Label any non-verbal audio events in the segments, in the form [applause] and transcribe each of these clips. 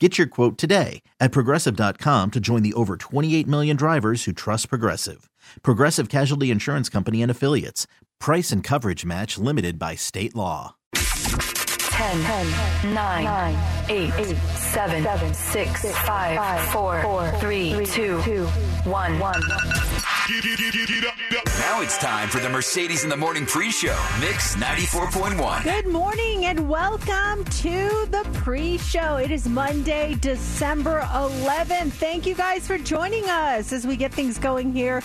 Get your quote today at progressive.com to join the over 28 million drivers who trust Progressive. Progressive Casualty Insurance Company and Affiliates. Price and coverage match limited by state law. 10, 10 9, 9 8, 8 7, 6, 5, 4, 3, 2, 1, 1. Now it's time for the Mercedes in the Morning pre-show. Mix 94.1. Good morning and welcome to the pre show. It is Monday, December 11th. Thank you guys for joining us as we get things going here.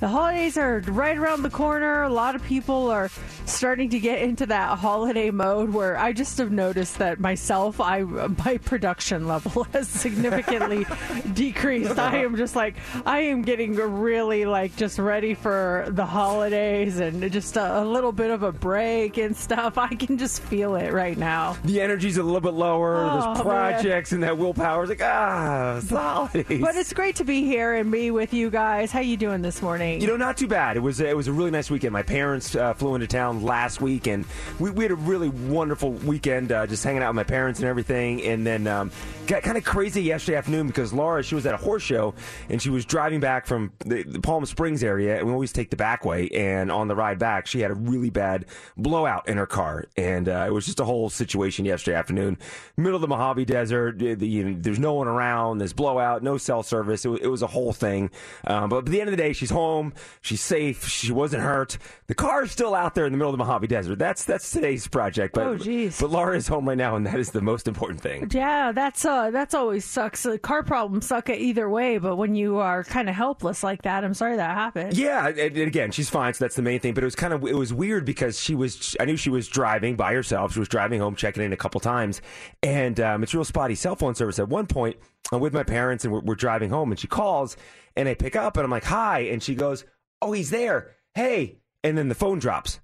The holidays are right around the corner. A lot of people are starting to get into that holiday mode where I just have noticed that myself, I my production level [laughs] has significantly decreased. I am just like, I am getting really like just ready for the holidays and just a, a little bit of a break and stuff. I can just feel it right now. the energy's a little bit lower. Oh, Those projects and that willpower is like ah, it's the holidays. But it's great to be here and be with you guys. How you doing this morning? you know, not too bad. It was it was a really nice weekend. My parents uh, flew into town last week, and we, we had a really wonderful weekend, uh, just hanging out with my parents and everything. And then um, got kind of crazy yesterday afternoon because Laura she was at a horse show and she was driving back from the, the Palm Springs area, and we always take the back way. And on the ride back, she had a really bad blowout in her car, and uh, it was just a whole situation yesterday afternoon. Middle of the Mojave Desert, the, you know, there's no one around. There's blowout, no cell service. It, wa- it was a whole thing. Um, but at the end of the day, she's home. She's safe. She wasn't hurt. The car is still out there in the middle of the Mojave Desert. That's that's today's project. But, Oh, geez. But Laura is home right now, and that is the most important thing. Yeah, that's uh, that's always sucks. Car problems suck either way, but when you are kind of helpless like that, I'm sorry that happened. Yeah, and, again, she's fine, so that's the main thing. But it was kind of it was weird because she was I knew she was driving by herself. She was driving home, checking in a couple times, and um, it's real spotty cell phone service. At one point, I'm with my parents and we're, we're driving home, and she calls, and I pick up, and I'm like, "Hi," and she goes, "Oh, he's there. Hey," and then the phone drops,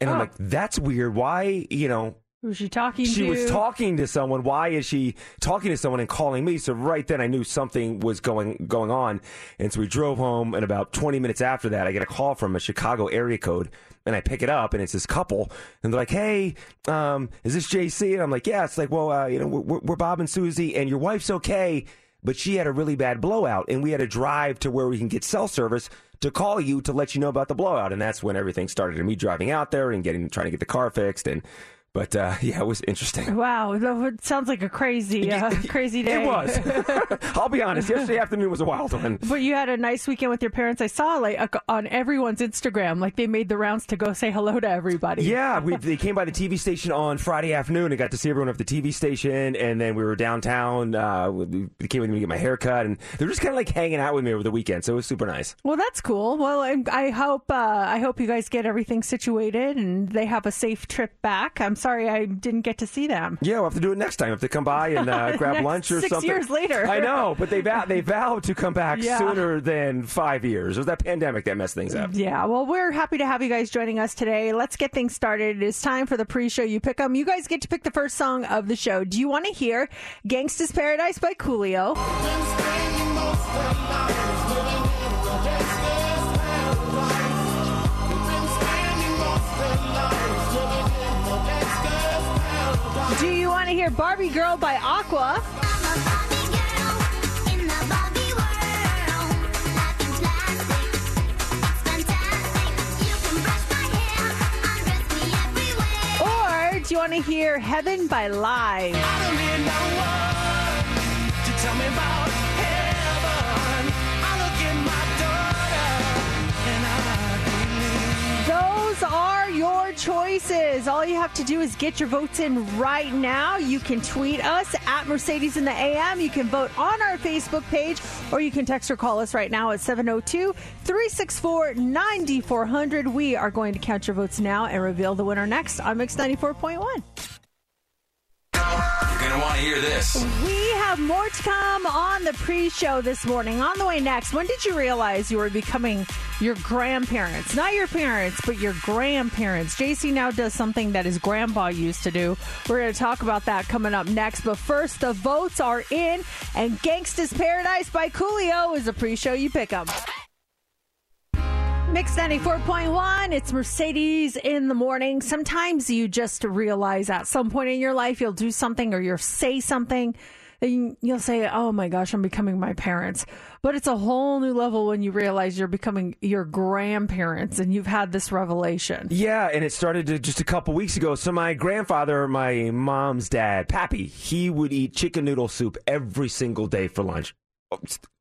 and I'm like, "That's weird. Why? You know." Was she talking to She to? was talking to someone. Why is she talking to someone and calling me? So right then I knew something was going going on. And so we drove home and about 20 minutes after that I get a call from a Chicago area code and I pick it up and it's this couple and they're like, "Hey, um, is this JC?" And I'm like, "Yeah." It's like, "Well, uh, you know, we're, we're Bob and Susie and your wife's okay, but she had a really bad blowout and we had to drive to where we can get cell service." To call you to let you know about the blowout, and that's when everything started. And me driving out there and getting trying to get the car fixed, and but uh, [laughs] yeah, it was interesting. Wow, [laughs] that sounds like a crazy, [laughs] uh, crazy day. It was. I'll be honest. Yesterday afternoon was a wild one. But you had a nice weekend with your parents. I saw like uh, on everyone's Instagram, like they made the rounds to go say hello to everybody. Yeah, we, they came by the TV station on Friday afternoon and got to see everyone at the TV station. And then we were downtown. Uh, they came with me to get my hair cut. And they're just kind of like hanging out with me over the weekend. So it was super nice. Well, that's cool. Well, I, I hope uh, I hope you guys get everything situated and they have a safe trip back. I'm sorry I didn't get to see them. Yeah, we'll have to do it next time. If they come by and uh, [laughs] grab Next- lunch or six something. years later. I know, but they vow, they vowed to come back Yeah. sooner than five years. It was that pandemic that messed things up. Yeah, well, we're happy to have you guys joining us today. Let's get things started. It is time for the pre-show. You pick them. You guys get to pick the first song of the show. Do you want to hear "Gangsta's Paradise" by Coolio? Do you want to hear "Barbie Girl" by Aqua? Or do you want to hear Heaven by Live? Are your choices. All you have to do is get your votes in right now. You can tweet us at Mercedes in the AM. You can vote on our Facebook page, or you can text or call us right now at 702 364 9400. We are going to count your votes now and reveal the winner next on Mix 94.1. You're going to want to hear this. We have more to come on the pre show this morning. On the way next, when did you realize you were becoming your grandparents? Not your parents, but your grandparents. JC now does something that his grandpa used to do. We're going to talk about that coming up next. But first, the votes are in, and Gangsta's Paradise by Coolio is a pre show you pick up. Mix 94.1, it's Mercedes in the morning. Sometimes you just realize at some point in your life you'll do something or you'll say something and you'll say, Oh my gosh, I'm becoming my parents. But it's a whole new level when you realize you're becoming your grandparents and you've had this revelation. Yeah, and it started to just a couple weeks ago. So my grandfather, my mom's dad, Pappy, he would eat chicken noodle soup every single day for lunch.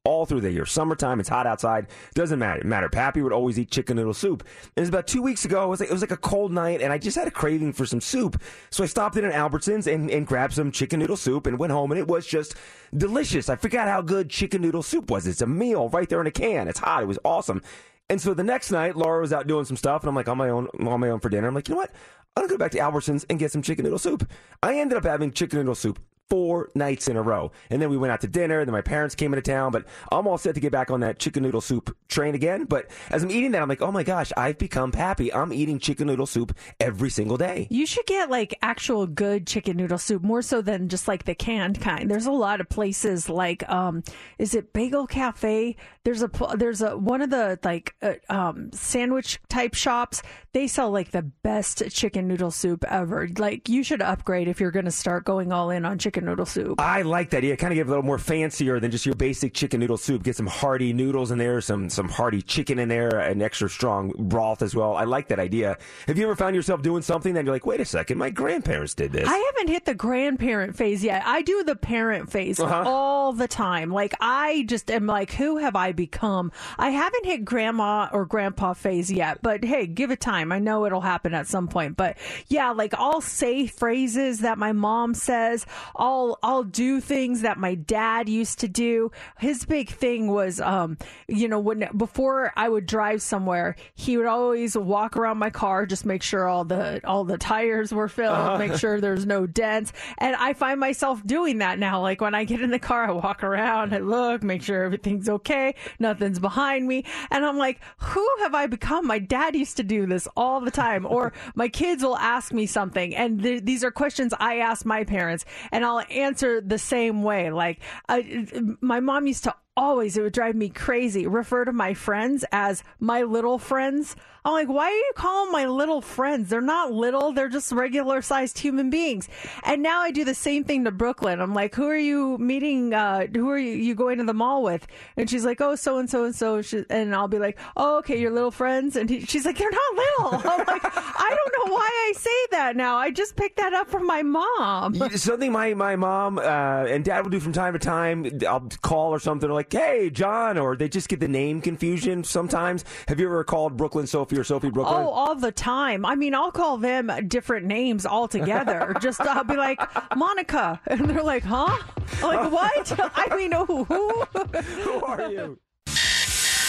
All through the year. Summertime, it's hot outside. Doesn't matter. matter. Pappy would always eat chicken noodle soup. And it was about two weeks ago. It was like, it was like a cold night, and I just had a craving for some soup. So I stopped in at Albertsons and, and grabbed some chicken noodle soup and went home, and it was just delicious. I forgot how good chicken noodle soup was. It's a meal right there in a can. It's hot. It was awesome. And so the next night, Laura was out doing some stuff, and I'm like on my own, on my own for dinner. I'm like, you know what? I'm gonna go back to Albertsons and get some chicken noodle soup. I ended up having chicken noodle soup four nights in a row. And then we went out to dinner. And then my parents came into town. But I'm all set to get back on that chicken noodle soup train again. But as I'm eating that, I'm like, oh my gosh, I've become Pappy. I'm eating chicken noodle soup every single day. You should get like actual good chicken noodle soup, more so than just like the canned kind. There's a lot of places like, um, is it Bagel Cafe? There's a there's a one of the like uh, um, sandwich type shops. They sell like the best chicken noodle soup ever. Like you should upgrade if you're going to start going all in on chicken noodle soup. I like that. Yeah, kind of give it a little more fancier than just your basic chicken noodle soup. Get some hearty noodles in there, some some hearty chicken in there, an extra strong broth as well. I like that idea. Have you ever found yourself doing something that you're like, wait a second, my grandparents did this? I haven't hit the grandparent phase yet. I do the parent phase Uh-huh. all the time. Like I just am like, who have I become? I haven't hit grandma or grandpa phase yet, but hey, give it time. I know it'll happen at some point. But yeah, like I'll say phrases that my mom says. I'll I'll do things that my dad used to do. His big thing was, um, you know, when before I would drive somewhere, he would always walk around my car, just make sure all the all the tires were filled, make sure there's no dents. And I find myself doing that now. Like when I get in the car, I walk around, I look, make sure everything's okay, nothing's behind me, and I'm like, who have I become? My dad used to do this all the time, or [laughs] my kids will ask me something, and th- these are questions I ask my parents, and I'll answer the same way. Like I, my mom used to always it would drive me crazy. Refer to my friends as my little friends. I'm like why are you calling my little friends? They're not little they're just regular sized human beings. And now i do the same thing to brooklyn. I'm like who are you meeting uh who are you, going to the mall with? And she's like oh so and so. And so and i'll be like oh okay your little friends. And he, she's like they're not little. [laughs] I'm like i don't know why i say that now. I just picked that up from my mom. Something my, my mom uh, and dad will do from time to time. I'll call or something. Like, hey, John, or they just get the name confusion sometimes. Have you ever called Brooklyn Sophie or Sophie Brooklyn? Oh, all the time. I mean, I'll call them different names altogether. [laughs] Just I'll be like Monica, and they're like, "Huh?" I'm like, [laughs] what? [laughs] I mean, who? Who are you?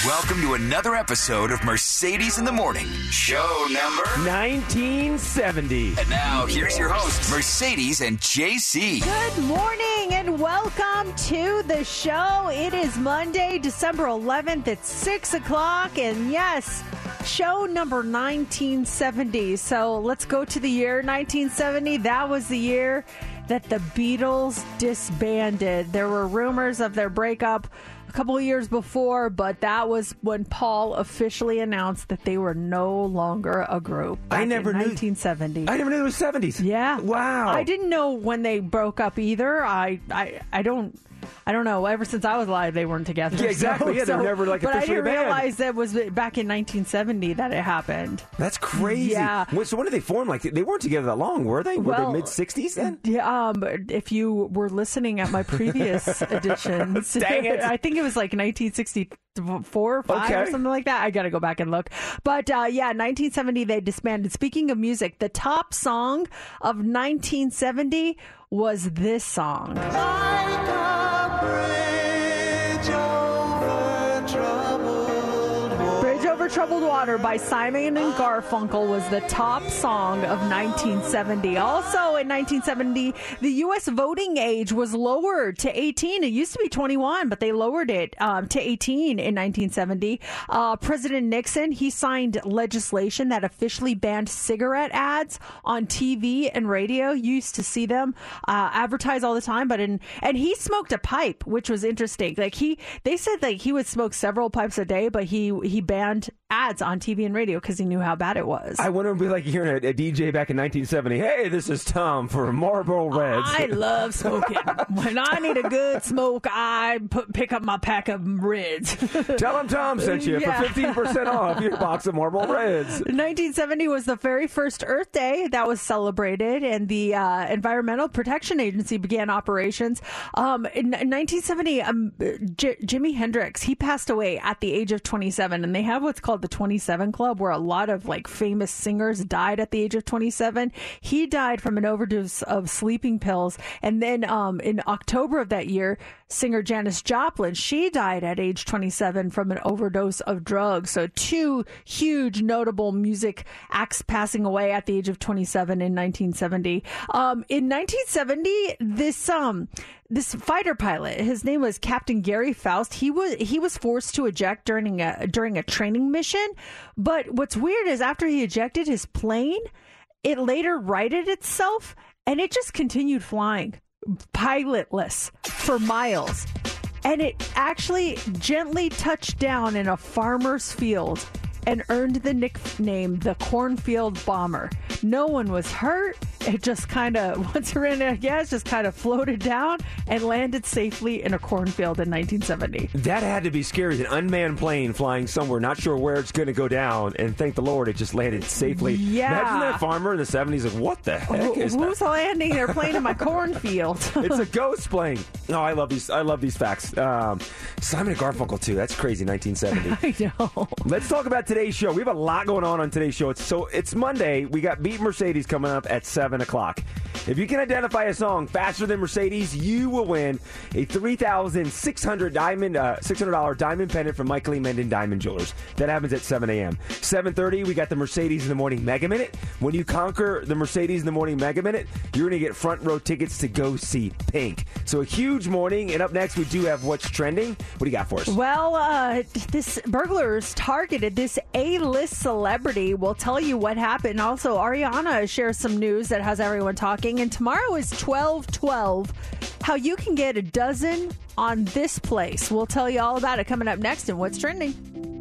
Welcome to another episode of Mercedes in the Morning, show number. 1970. And now, here's your hosts, Mercedes and JC. Good morning and welcome to the show. It is Monday, December 11th at 6 o'clock. And yes, show number 1970. So let's go to the year 1970. That was the year that the Beatles disbanded. There were rumors of their breakup a couple of years before, but that was when Paul officially announced that they were no longer a group. I never knew- 1970. I never knew it was 70s. Yeah. Wow. I didn't know when they broke up either. I I I don't I don't know. Ever since I was alive, they weren't together. Yeah, exactly. Yeah, they were never, like, But I didn't a band. realize that was back in 1970 that it happened. That's crazy. Yeah. Wait, so when did they form? Like they weren't together that long, were they? Were Well, they mid sixties then? Yeah, um, if you were listening at my previous [laughs] editions, Dang it. [laughs] I think it was like 1964 or 5 or something like that. I got to go back and look. But uh, yeah, 1970 they disbanded. Speaking of music, the top song of 1970 was this song. Bridge Troubled Water by Simon and Garfunkel was the top song of 1970. Also in 1970, the U.S. voting age was lowered to 18. It used to be 21, but they lowered it um, to 18 in 1970. Uh, President Nixon, he signed legislation that officially banned cigarette ads on TV and radio. You used to see them uh, advertise all the time, but in, and he smoked a pipe, which was interesting. Like he, they said like he would smoke several pipes a day, but he, he banned ads on TV and radio because he knew how bad it was. I wonder if it'd be like hearing a, a DJ back in 1970. Hey, this is Tom for Marlboro Reds. I love smoking. [laughs] when I need a good smoke, I put, pick up my pack of Reds. [laughs] Tell him Tom sent you Yeah. for 15% [laughs] off your box of Marlboro Reds. 1970 was the very first Earth Day that was celebrated, and the uh, Environmental Protection Agency began operations. Um, in, in 1970, um, J- Jimi Hendrix he passed away at the age of 27, and they have what's called the 27 Club, where a lot of like famous singers died at the age of 27. He died from an overdose of sleeping pills, and then um, in October of that year, singer Janis Joplin she died at age 27 from an overdose of drugs. So two huge notable music acts passing away at the age of 27 in 1970. Um, in 1970, this um this fighter pilot, his name was Captain Gary Foust. He was he was forced to eject during a during a training mission. But what's weird is after he ejected his plane, it later righted itself and it just continued flying pilotless for miles. And it actually gently touched down in a farmer's field and earned the nickname the Cornfield Bomber. No one was hurt. It just kind of, [laughs] once it ran out of gas, just kind of floated down and landed safely in a cornfield in 1970. That had to be scary. An unmanned plane flying somewhere, not sure where it's going to go down, and thank the Lord it just landed safely. Yeah. Imagine that farmer in the 70s, like, what the heck is Who's that? landing their plane in my [laughs] cornfield? [laughs] It's a ghost plane. Oh, I love these. I love these facts. Um, Simon and Garfunkel too. That's crazy. 1970. I know. Let's talk about today's show. We have a lot going on on today's show. It's so it's Monday. We got Beat Mercedes coming up at seven o'clock. If you can identify a song faster than Mercedes, you will win a 3,600 diamond uh, six hundred dollar diamond pendant from Michael E. Minden Diamond Jewelers. That happens at seven a.m. Seven thirty. We got the Mercedes in the Morning Mega Minute. When you conquer the Mercedes in the Morning Mega Minute, you're going to get front row tickets to go see Pink. So a huge morning. And up next, we do have what's trending. What do you got for us? Well, uh, this burglars targeted this A-list celebrity. We'll tell you what happened. Also, Ariana shares some news that has everyone talking. And tomorrow is twelve twelve. How you can get a dozen on this place. We'll tell you all about it coming up next. And what's trending?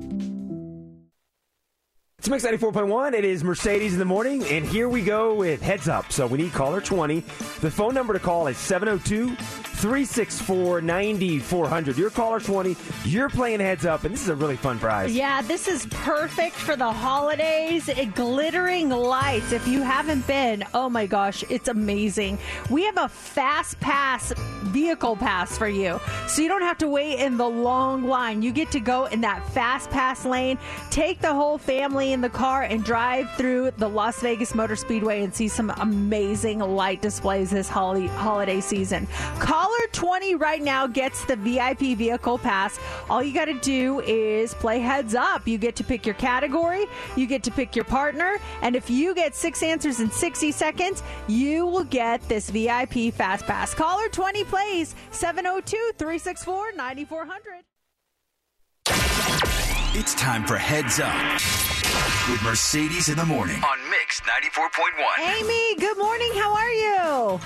It's Mix 94.1. It is Mercedes in the morning, and here we go with Heads Up. So we need caller 20. The phone number to call is 702 364 9400. You're caller 20. You're playing Heads Up, and this is a really fun prize. Yeah, this is perfect for the holidays. It- glittering lights. If you haven't been, oh my gosh, it's amazing. We have a fast pass vehicle pass for you. So you don't have to wait in the long line. You get to go in that fast pass lane, take the whole family in the car and drive through the Las Vegas Motor Speedway and see some amazing light displays this holi- holiday season. Caller 20 right now gets the VIP vehicle pass. All you got to do is play heads up. You get to pick your category, you get to pick your partner, and if you get six answers in 60 seconds, you will get this VIP fast pass. Caller 20 plays 702 364 9400. It's time for Heads Up with Mercedes in the morning on Mix 94.1. Amy, good morning. How are you?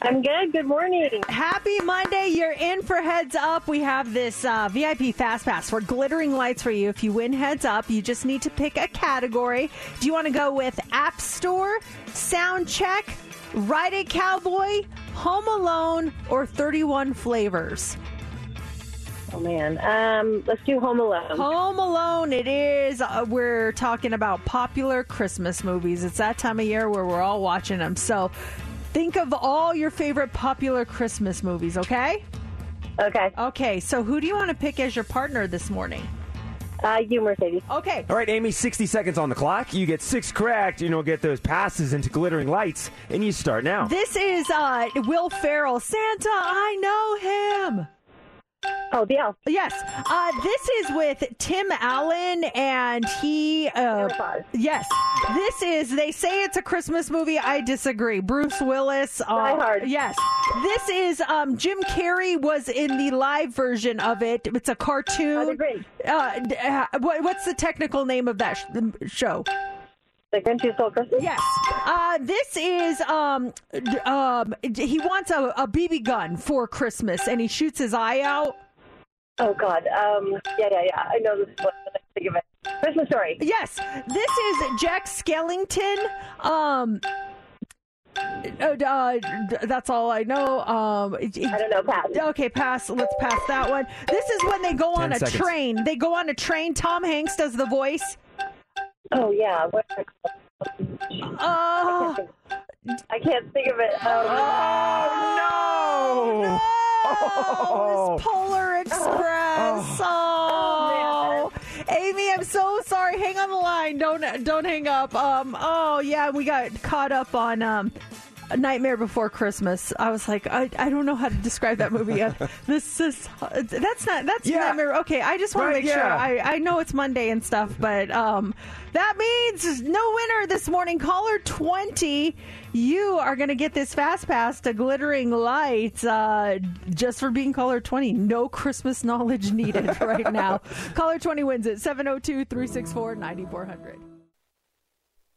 I'm good. Good morning. Happy Monday. You're in for Heads Up. We have this uh, VIP Fast Pass for glittering lights for you. If you win Heads Up, you just need to pick a category. Do you want to go with App Store, Sound Check, Ride It Cowboy, Home Alone, or 31 Flavors? Oh man. Um, let's do Home Alone. Home Alone, it is. Uh, we're talking about popular Christmas movies. It's that time of year where we're all watching them. So think of all your favorite popular Christmas movies, okay? Okay. Okay, so who do you want to pick as your partner this morning? Uh, you, Mercedes. Okay. All right, Amy, 60 seconds on the clock. You get six correct, you know, get those passes into glittering lights, and you start now. This is uh, Will Ferrell. Santa, I know him. Oh, the elf. Yes. Uh, this is with Tim Allen, and he. Uh, yes. This is. They say it's a Christmas movie. I disagree. Bruce Willis. Uh, Die Hard. Yes. This is. Um, Jim Carrey was in the live version of it. It's a cartoon. Uh, uh, what, what's the technical name of that sh- the show? The Grinch Who Stole Christmas. Yes. Uh, this is um, um, he wants a, a BB gun for Christmas, and he shoots his eye out. Oh God. Um. Yeah, yeah, yeah. I know this one. I think of it. Christmas Story. Yes, this is Jack Skellington. Um, uh, uh, that's all I know. Um, it- it- I don't know. Pass. Okay, pass. Let's pass that one. This is when they go on a seconds. train. They go on a train. Tom Hanks does the voice. Oh yeah. What? Oh, I can't think of it. Um, Oh, no! Oh, this Polar [laughs] Express. Oh, Amy, I'm so sorry. Hang on the line. Don't don't hang up. Um. Oh yeah, we got caught up on um. A Nightmare Before Christmas. I was like, I, I don't know how to describe that movie yet. [laughs] this is that's not that's Yeah. Nightmare. Okay, I just want Right, to make sure. I I know it's Monday and stuff, but um, that means no winner this morning. Caller twenty, you are going to get this fast pass to Glittering Lights uh, just for being caller twenty. No Christmas knowledge needed [laughs] right now. caller twenty wins it 702-364-9400.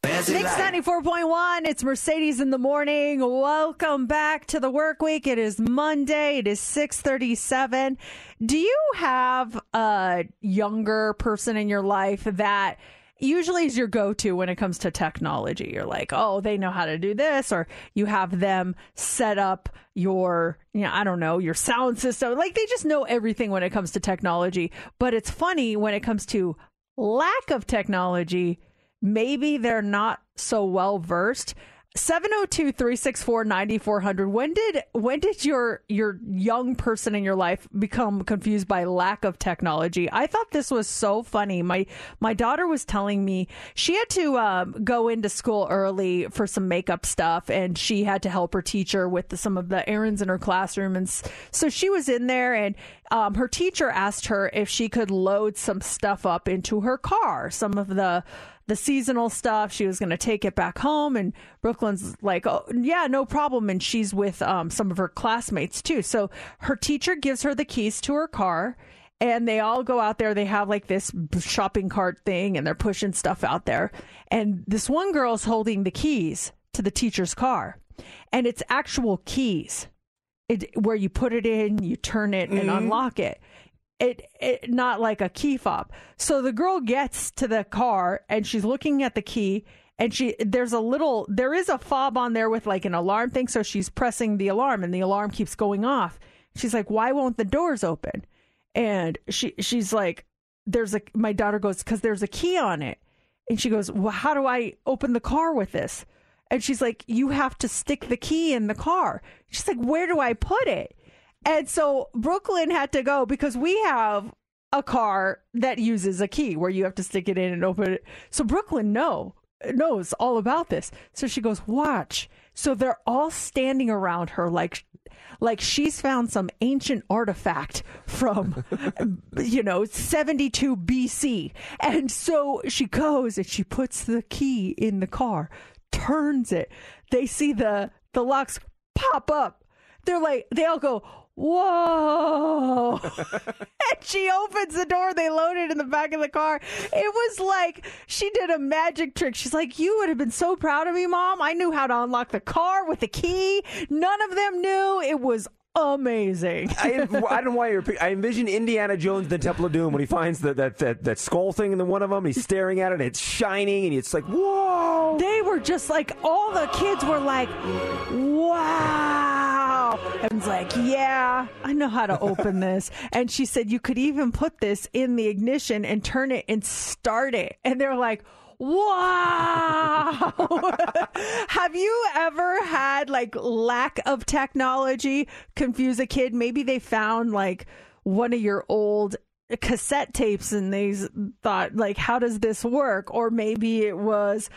Mix 94.1. It's Mercedes in the morning. Welcome back to the work week. It is Monday. It is 637. Do you have a younger person in your life that usually is your go-to when it comes to technology? You're like, oh, they know how to do this, or you have them set up your, you know, I don't know, your sound system. Like they just know everything when it comes to technology. But it's funny when it comes to lack of technology maybe they're not so well versed. 702-364-9400 when did when did your your young person in your life become confused by lack of technology? I thought this was so funny. My my daughter was telling me she had to um, go into school early for some makeup stuff and she had to help her teacher with the, some of the errands in her classroom and so she was in there and um, her teacher asked her if she could load some stuff up into her car some of the the seasonal stuff. She was going to take it back home, and Brooklyn's like, "Oh, yeah, no problem." And she's with um, some of her classmates too. So her teacher gives her the keys to her car, and they all go out there. They have like this shopping cart thing, and they're pushing stuff out there. And this one girl's holding the keys to the teacher's car, and it's actual keys. It, where you put it in, you turn it and unlock it it, it not like a key fob. So the girl gets to the car and she's looking at the key and she there's a little there is a fob on there with like an alarm thing so she's pressing the alarm and the alarm keeps going off. She's like why won't the doors open? And she she's like there's a my daughter goes cuz there's a key on it. And she goes, "Well, how do I open the car with this?" And she's like, "You have to stick the key in the car." She's like, "Where do I put it?" And so Brooklyn had to go because we have a car that uses a key where you have to stick it in and open it. So Brooklyn know knows all about this. So she goes, "Watch." So they're all standing around her like like she's found some ancient artifact from [laughs] you know 72 BC. And so she goes and she puts the key in the car, turns it. They see the the locks pop up. They're like they all go, whoa. [laughs] and she opens the door. They load it in the back of the car. It was like she did a magic trick. She's like, You would have been so proud of me, mom. I knew how to unlock the car with the key. None of them knew. It was amazing. I, I [laughs] don't know why you're. I envision Indiana Jones the Temple of Doom when he finds the, that, that that skull thing in the one of them. He's staring at it. and It's shining, and it's like, whoa! they were just like all the kids were like wow wow. Evan's like, yeah, I know how to open this. [laughs] And she said, you could even put this in the ignition and turn it and start it. And they're like, Wow. [laughs] Have you ever had like lack of technology confuse a kid? Maybe they found like one of your old cassette tapes and they thought like how does this work or maybe it was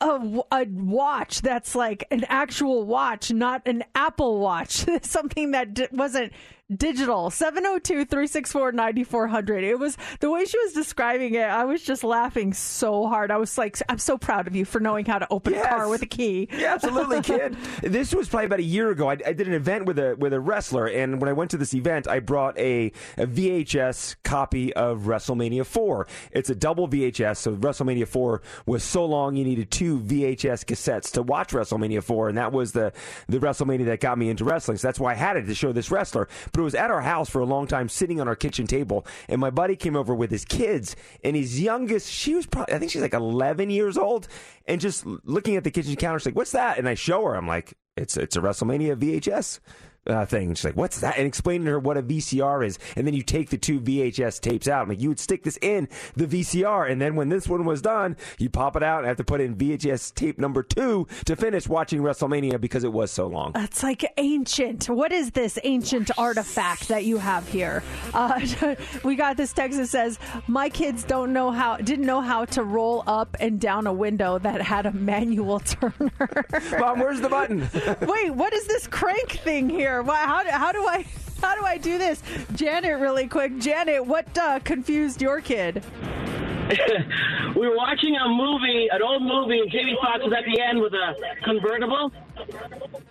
a watch that's like an actual watch not an apple watch [laughs] something that di- wasn't digital 702-364-9400 it was the way she was describing it i was just laughing so hard i was like i'm so proud of you for knowing how to open a car with a key Yeah, absolutely, [laughs] kid. this was probably about a year ago. I, I did an event with a with a wrestler, and when I went to this event, I brought a, a VHS copy of WrestleMania 4. It's a double VHS, so WrestleMania 4 was so long you needed two VHS cassettes to watch WrestleMania 4, and that was the the WrestleMania that got me into wrestling. So that's why I had it to show this wrestler. But it was at our house for a long time, sitting on our kitchen table, and my buddy came over with his kids, and his youngest, she was probably I think she's like 11 years old, and just looking at the kitchen counter, she's like, "What's that?" And I show her. I'm like, "It's it's a WrestleMania VHS." Uh, thing. And she's like, "What's that?" And explaining to her what a VCR is, and then you take the two VHS tapes out. I'm like, you would stick this in the VCR, and then when this one was done, you pop it out and have to put in VHS tape number two to finish watching WrestleMania because it was so long. That's like ancient. What is this ancient artifact that you have here? Uh, [laughs] we got this text that says, "My kids don't know how, didn't know how to roll up and down a window that had a manual [laughs] turner." Mom, where's the button? Wait, what is this crank thing here? Why, how, do- how do I? [laughs] How do I do this? Janet, really quick. Janet, what uh, confused your kid? we [laughs] were watching a movie, an old movie, and Jamie Foxx was at the end with a convertible.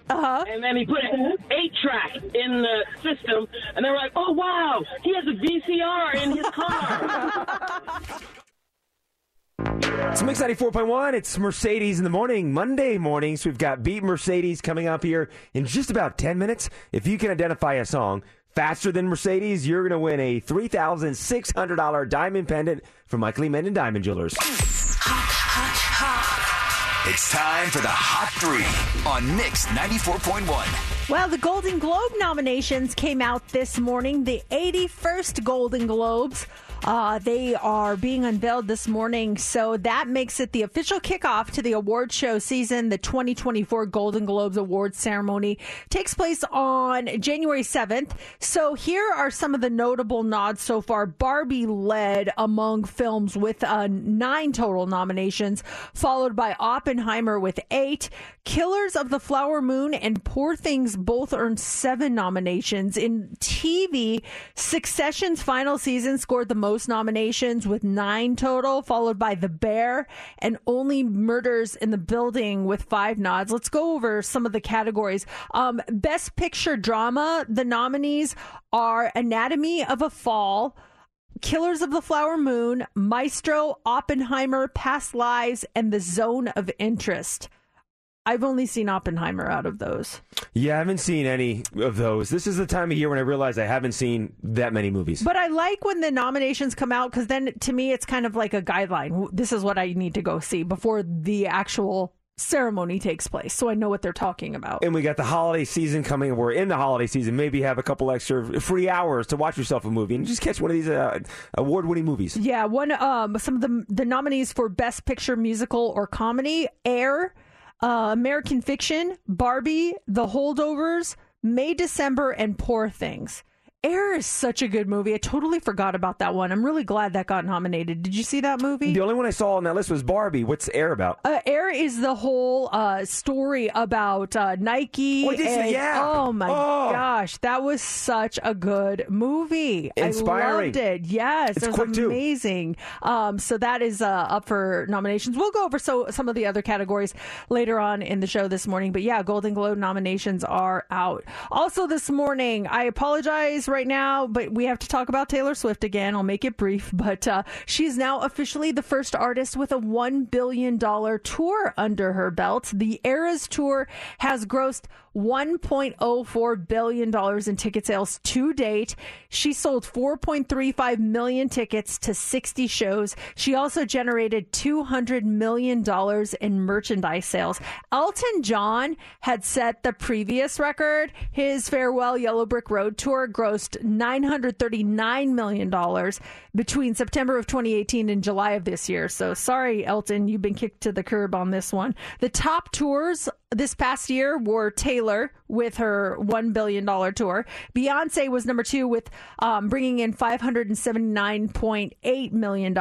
Uh huh. And then he put an eight track in the system, and they were like, "Oh wow, he has a VCR in his car." [laughs] It's Mix 94.1. It's Mercedes in the morning, Monday mornings. So we've got Beat Mercedes coming up here in just about 10 minutes. If you can identify a song faster than Mercedes, you're going to win a $3,600 diamond pendant from Michael E. Minden Diamond Jewelers. It's time for the Hot Three on Mix 94.1. Well, the Golden Globe nominations came out this morning. The 81st Golden Globes. Uh, they are being unveiled this morning, so that makes it the official kickoff to the award show season. The 2024 Golden Globes Awards ceremony takes place on January 7th. So here are some of the notable nods so far. Barbie led among films with uh, nine total nominations, followed by Oppenheimer with eight. Killers of the Flower Moon and Poor Things both earned seven nominations. In TV, Succession's final season scored the most nominations with nine total, followed by The Bear and Only Murders in the Building with five nods. Let's go over some of the categories. Um, Best Picture Drama, the nominees are Anatomy of a Fall. Killers of the Flower Moon, Maestro, Oppenheimer, Past Lives, and The Zone of Interest. I've only seen Oppenheimer out of those. Yeah, I haven't seen any of those. This is the time of year when I realize I haven't seen that many movies. But I like when the nominations come out because then to me it's kind of like a guideline. This is what I need to go see before the actual ceremony takes place so I know what they're talking about. and we got the holiday season coming. We're in the holiday season. Maybe have a couple extra free hours to watch yourself a movie and just catch one of these uh, award-winning movies. Yeah, one um some of the the nominees for best picture musical or comedy: Air, uh, American Fiction, Barbie, The Holdovers, May December, and Poor Things. Air is such a good movie. I totally forgot about that one. I'm really glad that got nominated. Did you see that movie? The only one I saw on that list was Barbie. What's Air about? Uh, Air is the whole uh, story about uh, Nike. Oh, did see that, and- yeah. Oh my Oh. gosh, that was such a good movie. Inspiring. I loved it. Yes, It's it was amazing. Um, so that is uh, up for nominations. We'll go over so some of the other categories later on in the show this morning. But yeah, Golden Globe nominations are out. Also this morning, I apologize right now, but we have to talk about Taylor Swift again. I'll make it brief, but uh, she's now officially the first artist with a $1 billion tour under her belt. The Eras Tour has grossed $1.04 billion in ticket sales to date. She sold 4.35 million tickets to 60 shows. She also generated $200 million in merchandise sales. Elton John had set the previous record. His farewell Yellow Brick Road tour grossed $939 million between September of 2018 and July of this year. So sorry, Elton, you've been kicked to the curb on this one. The top tours this past year were Taylor with her $1 billion tour. Beyonce was number two with um, bringing in $579.8 million.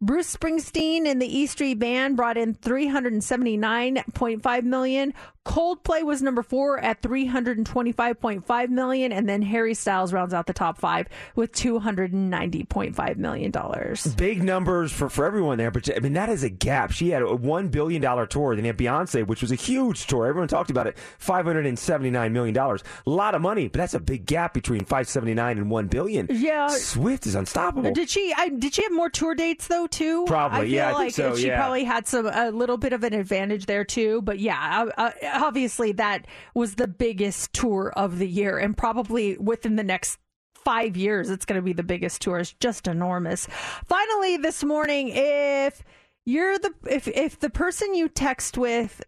Bruce Springsteen and the E Street Band brought in 379.5 million. Coldplay was number four at 325.5 million, and then Harry Styles rounds out the top five with 290.5 million dollars. Big numbers for, for everyone there, but I mean that is a gap. She had a one billion dollar tour. Then you have Beyonce, which was a huge tour. Everyone talked about it. Five hundred and seventy nine million dollars. A lot of money, but that's a big gap between five seventy nine and one billion. Yeah. Swift is unstoppable. Did she? I, did she have more tour dates though too? Probably, I feel yeah, I like think so, She yeah. probably had some a little bit of an advantage there too. But yeah, uh, uh, obviously that was the biggest tour of the year, and probably within the next five years, it's going to be the biggest tour. It's just enormous. Finally, this morning, if you're the if if the person you text with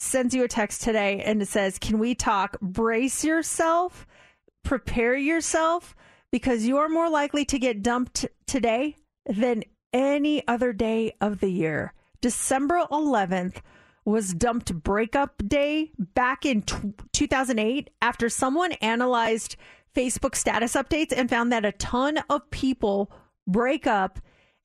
sends you a text today and it says, "Can we talk?" Brace yourself, prepare yourself because you are more likely to get dumped today than any other day of the year. December 11th was dumped breakup day back in t- 2008 after someone analyzed Facebook status updates and found that a ton of people break up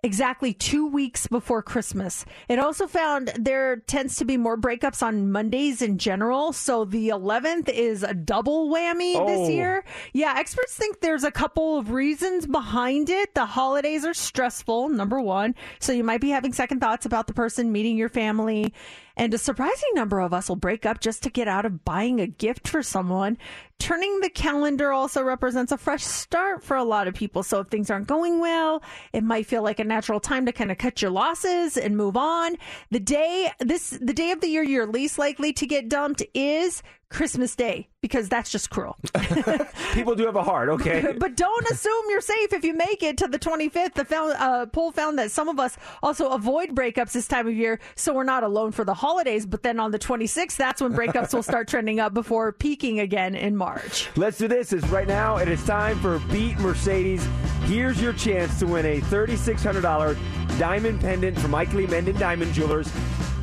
exactly two weeks before Christmas. It also found there tends to be more breakups on Mondays in general. So the 11th is a double whammy Oh. this year. Yeah, experts think there's a couple of reasons behind it. The holidays are stressful, number one. So you might be having second thoughts about the person meeting your family. And a surprising number of us will break up just to get out of buying a gift for someone. Turning the calendar also represents a fresh start for a lot of people. So if things aren't going well, it might feel like a natural time to kind of cut your losses and move on. The day this the day of the year you're least likely to get dumped is Christmas Day because that's just cruel. [laughs] People do have a heart, okay? [laughs] but don't assume you're safe if you make it to the 25th. The found, uh, poll found that some of us also avoid breakups this time of year, so we're not alone for the holidays. But then on the 26th, that's when breakups will start trending up before peaking again in March. Let's do this. Is right now it is time for Beat Mercedes. Here's your chance to win a $3,600 diamond pendant from Mike Lee Menden Diamond Jewelers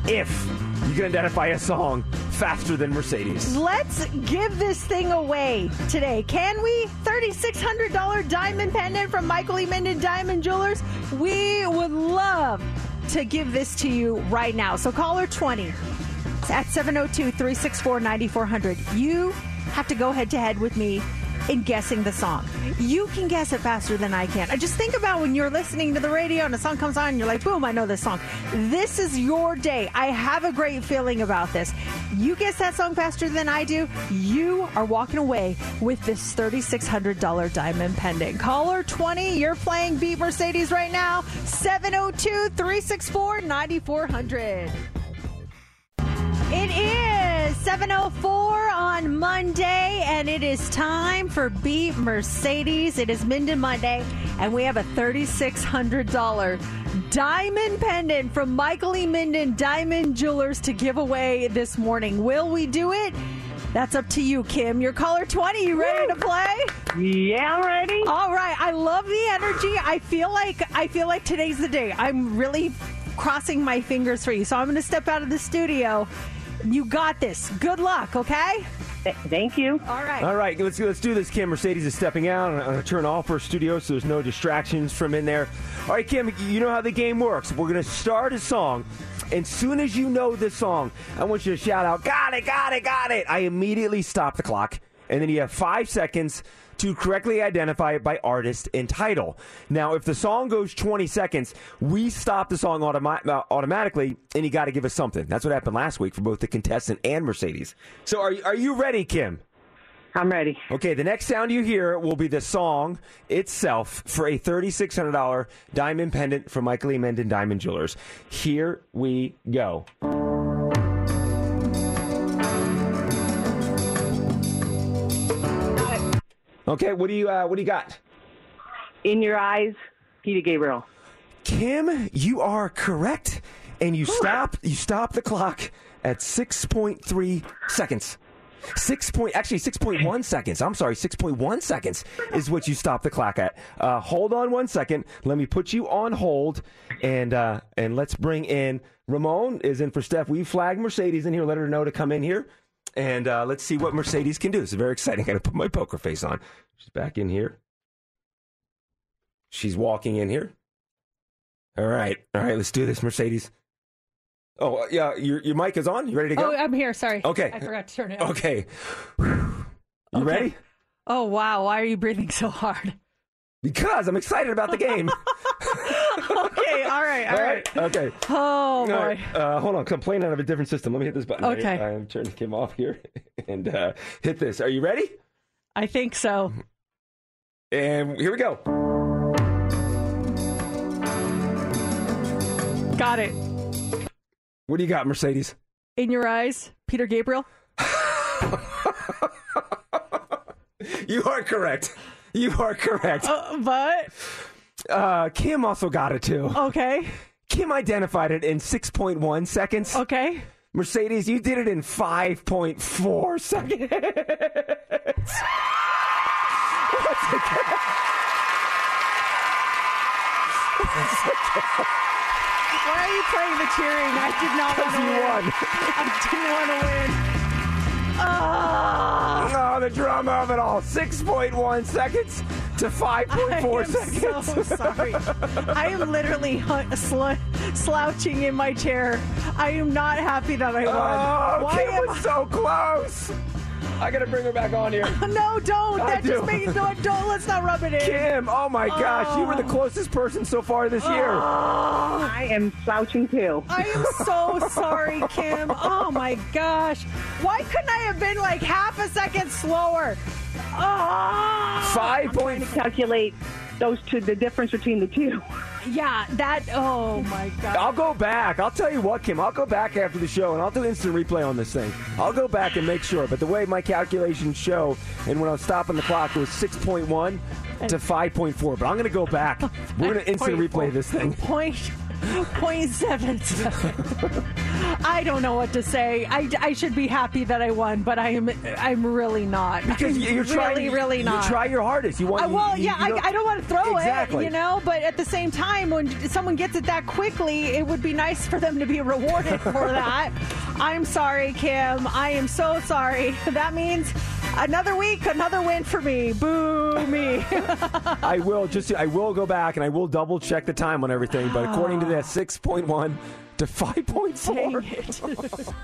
if you can identify a song faster than Mercedes. Let's give this thing away today. Can we? $3,600 diamond pendant from Michael E. Minden Diamond Jewelers. We would love to give this to you right now. So caller 20 at 702 364 9400. You have to go head to head with me in guessing the song. You can guess it faster than I can. I just think about when you're listening to the radio and a song comes on and you're like, boom, I know this song. This is your day. I have a great feeling about this. You guess that song faster than I do, you are walking away with this $3,600 diamond pendant. Caller 20, you're playing Beat Mercedes right now. 702 364 9400. It is 704 on Monday, and it is time for Beat Mercedes. It is Minden Monday, and we have a $3,600 diamond pendant from Michael E. Minden Diamond Jewelers to give away this morning. Will we do it? That's up to you, Kim. Your caller 20, you ready to play? Yeah, I'm ready. All right, I love the energy. I feel like I feel like today's the day. I'm really crossing my fingers for you. So I'm going to step out of the studio. You got this. Good luck, okay? Th- thank you. All right. All right, let's let's do this. Kim Mercedes is stepping out. I'm going to turn off her studio so there's no distractions from in there. All right, Kim, you know how the game works. We're going to start a song. And soon as you know this song, I want you to shout out, "Got it, got it, got it!" I immediately stop the clock, and then you have five seconds to correctly identify it by artist and title. Now, if the song goes 20 seconds, we stop the song automa- uh, automatically, and you got to give us something. That's what happened last week for both the contestant and Mercedes. So, are you- are you ready, Kim? I'm ready. Okay, the next sound you hear will be the song itself for a $3,600 diamond pendant from Michael E. Minden Diamond Jewelers. Here we go. Okay, what do you uh, what do you got? In your eyes, Peter Gabriel. Kim, you are correct, and you stop you stop the clock at six point three seconds. Six point actually six point one [laughs] seconds. I'm sorry, six point one seconds is what you stop the clock at. Uh, hold on one second. Let me put you on hold, and uh, and let's bring in Ramon is in for Steph. We flagged Mercedes in here. Let her know to come in here, and uh, let's see what Mercedes can do. It's very exciting. [laughs] I got to put my poker face on. She's back in here. She's walking in here. All right, all right. Let's do this, Mercedes. Oh yeah, your your mic is on. You ready to go? Oh, I'm here. Sorry. Okay. I forgot to turn it on. Okay. You Okay. ready? Oh, wow. Why are you breathing so hard? Because I'm excited about the game. [laughs] okay. All right. All right. Okay. Oh, All boy. right. Uh, hold on. I'm playing out of a different system. Let me hit this button. Okay. here. I'm turning Kim off here [laughs] and uh, hit this. Are you ready? I think so. And here we go. Got it. What do you got, Mercedes? In your eyes, Peter Gabriel. [laughs] You are correct. You are correct. Uh, but, Uh, Kim also got it too. okay. Kim identified it in 6.1 seconds. Okay. Mercedes, you did it in 5.4 seconds. Why are you playing the cheering? I did not want to win. I didn't want to win. Ah. Oh, the drama of it all. 6.1 seconds to 5.4 I am seconds. so [laughs] sorry. I am literally sl- slouching in my chair. I am not happy that I won. Oh, Why was so close. I gotta bring her back on here. [laughs] No, don't. I That just do. makes no. Don't. Let's not rub it in. Kim, oh my gosh, you were the oh. closest person so far this year. Ah. I am slouching too. I am so sorry, Kim. Oh my gosh. Why couldn't I have been like half a second slower? Oh. Five Trying point. to calculate those two, the difference between the two. [laughs] Yeah, that. Oh my god. I'll go back. I'll tell you what, Kim. I'll go back after the show and I'll do instant replay on this thing. I'll go back and make sure. But the way my calculations show, and when I was stopping the clock, it was 6.1 to 5.4. But I'm going to go back. We're going [laughs] to instant replay this thing. Point, point [laughs] seven. I don't know what to say. I, I should be happy that I won, but I am I'm really not. Because I'm you're trying, really, really not. You try your hardest. You want. Uh, well, you- yeah, you I, don't- I don't want to throw Exactly. it, you know, but at the same time, when someone gets it that quickly, it would be nice for them to be rewarded for [laughs] that. I'm sorry, Kim. I am so sorry. [laughs] That means another week, another win for me. Boo me. [laughs] I will just. I will go back and I will double check the time on everything. But according to that, ah. 6.1 to 5.4. [laughs]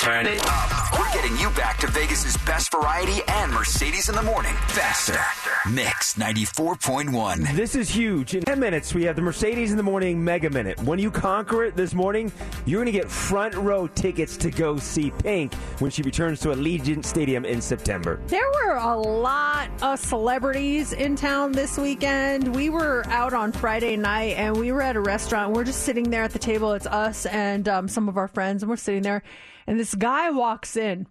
Turn it up. We're getting you back to Vegas's best variety and Mercedes in the morning. Faster. Mix 94.1. This is huge. In 10 minutes, we have the Mercedes in the Morning Mega Minute. When you conquer it this morning, you're going to get front row tickets to go see Pink when she returns to Allegiant Stadium in September. There were a lot of celebrities in town this weekend. We were out on Friday night and we were at a restaurant. We're just sitting there at the table. It's us and um, some of our friends, and we're sitting there. And this guy walks in.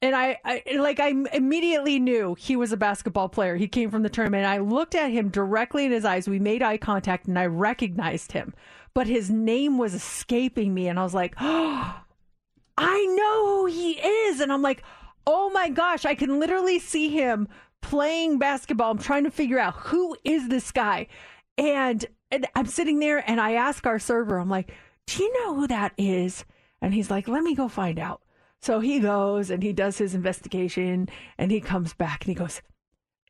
And I, I like I immediately knew he was a basketball player. He came from the tournament. I looked at him directly in his eyes. We made eye contact and I recognized him. But his name was escaping me and I was like, "Oh, [gasps] I know who he is." And I'm like, "Oh my gosh, I can literally see him playing basketball. I'm trying to figure out who is this guy." And, and I'm sitting there and I ask our server, I'm like, "Do you know who that is?" And he's like, "Let me go find out." So he goes and he does his investigation and he comes back and he goes,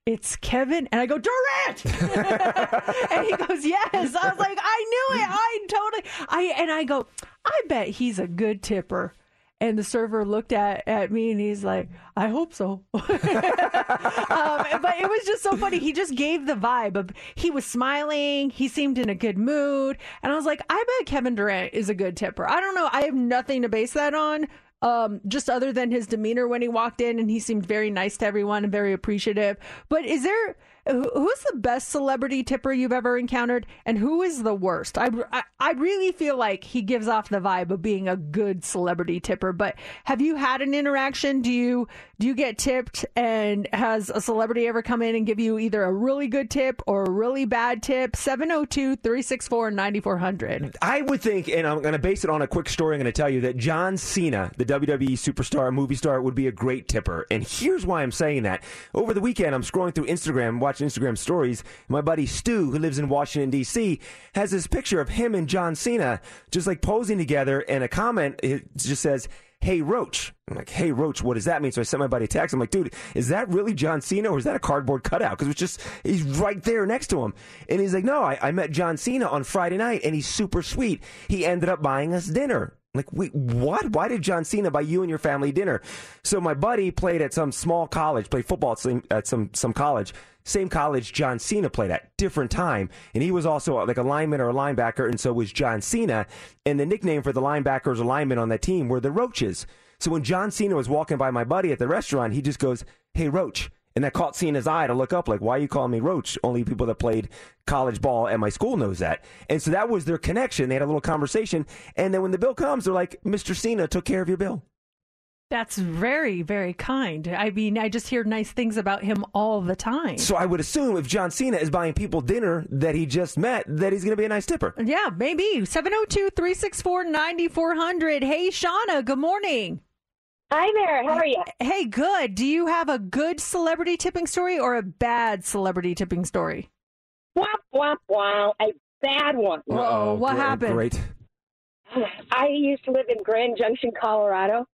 It's Kevin. And I go, Durant! [laughs] and he goes, Yes. I was like, I knew it. I totally I and I go, I bet he's a good tipper. And the server looked at, at me and he's like, I hope so. [laughs] um, but it was just so funny. He just gave the vibe of he was smiling. He seemed in a good mood. And I was like, I bet Kevin Durant is a good tipper. I don't know. I have nothing to base that on. Um, just other than his demeanor when he walked in and he seemed very nice to everyone and very appreciative. But is there, who's the best celebrity tipper you've ever encountered and who is the worst? I, I, I really feel like he gives off the vibe of being a good celebrity tipper, but have you had an interaction? Do you, do you get tipped and has a celebrity ever come in and give you either a really good tip or a really bad tip? 702 364 9400. I would think, and I'm going to base it on a quick story. I'm going to tell you that John Cena, the WWE superstar, movie star, would be a great tipper. And here's why I'm saying that. Over the weekend, I'm scrolling through Instagram, watching Instagram stories. My buddy Stu, who lives in Washington, D.C., has this picture of him and John Cena just like posing together. And a comment it just says, Hey Roach. I'm like, hey Roach, what does that mean? So I sent my buddy a text. I'm like, dude, is that really John Cena or is that a cardboard cutout? Because it's just he's right there next to him, and he's like, no, I, I met John Cena on Friday night, and he's super sweet. He ended up buying us dinner. Like, wait, what? Why did John Cena buy you and your family dinner? So my buddy played at some small college, played football at some at some, some college. Same college John Cena played at, different time. And he was also uh, like a lineman or a linebacker, and so was John Cena. And the nickname for the linebackers or linemen on that team were the Roaches. So when John Cena was walking by my buddy at the restaurant, he just goes, Hey, Roach. And that caught Cena's eye to look up, like, why are you calling me Roach? Only people that played college ball at my school knows that. And so that was their connection. They had a little conversation. And then when the bill comes, they're like, Mr. Cena took care of your bill. That's very, very kind. I mean, I just hear nice things about him all the time. So I would assume if John Cena is buying people dinner that he just met, that he's going to be a nice tipper. Yeah, maybe. 702 364 9400. Hey, Shauna, good morning. Hi there. How are you? Hey, good. Do you have a good celebrity tipping story or a bad celebrity tipping story? Womp, womp, wow. A bad one. Uh-oh, what great, happened? Great. [sighs] I used to live in Grand Junction, Colorado,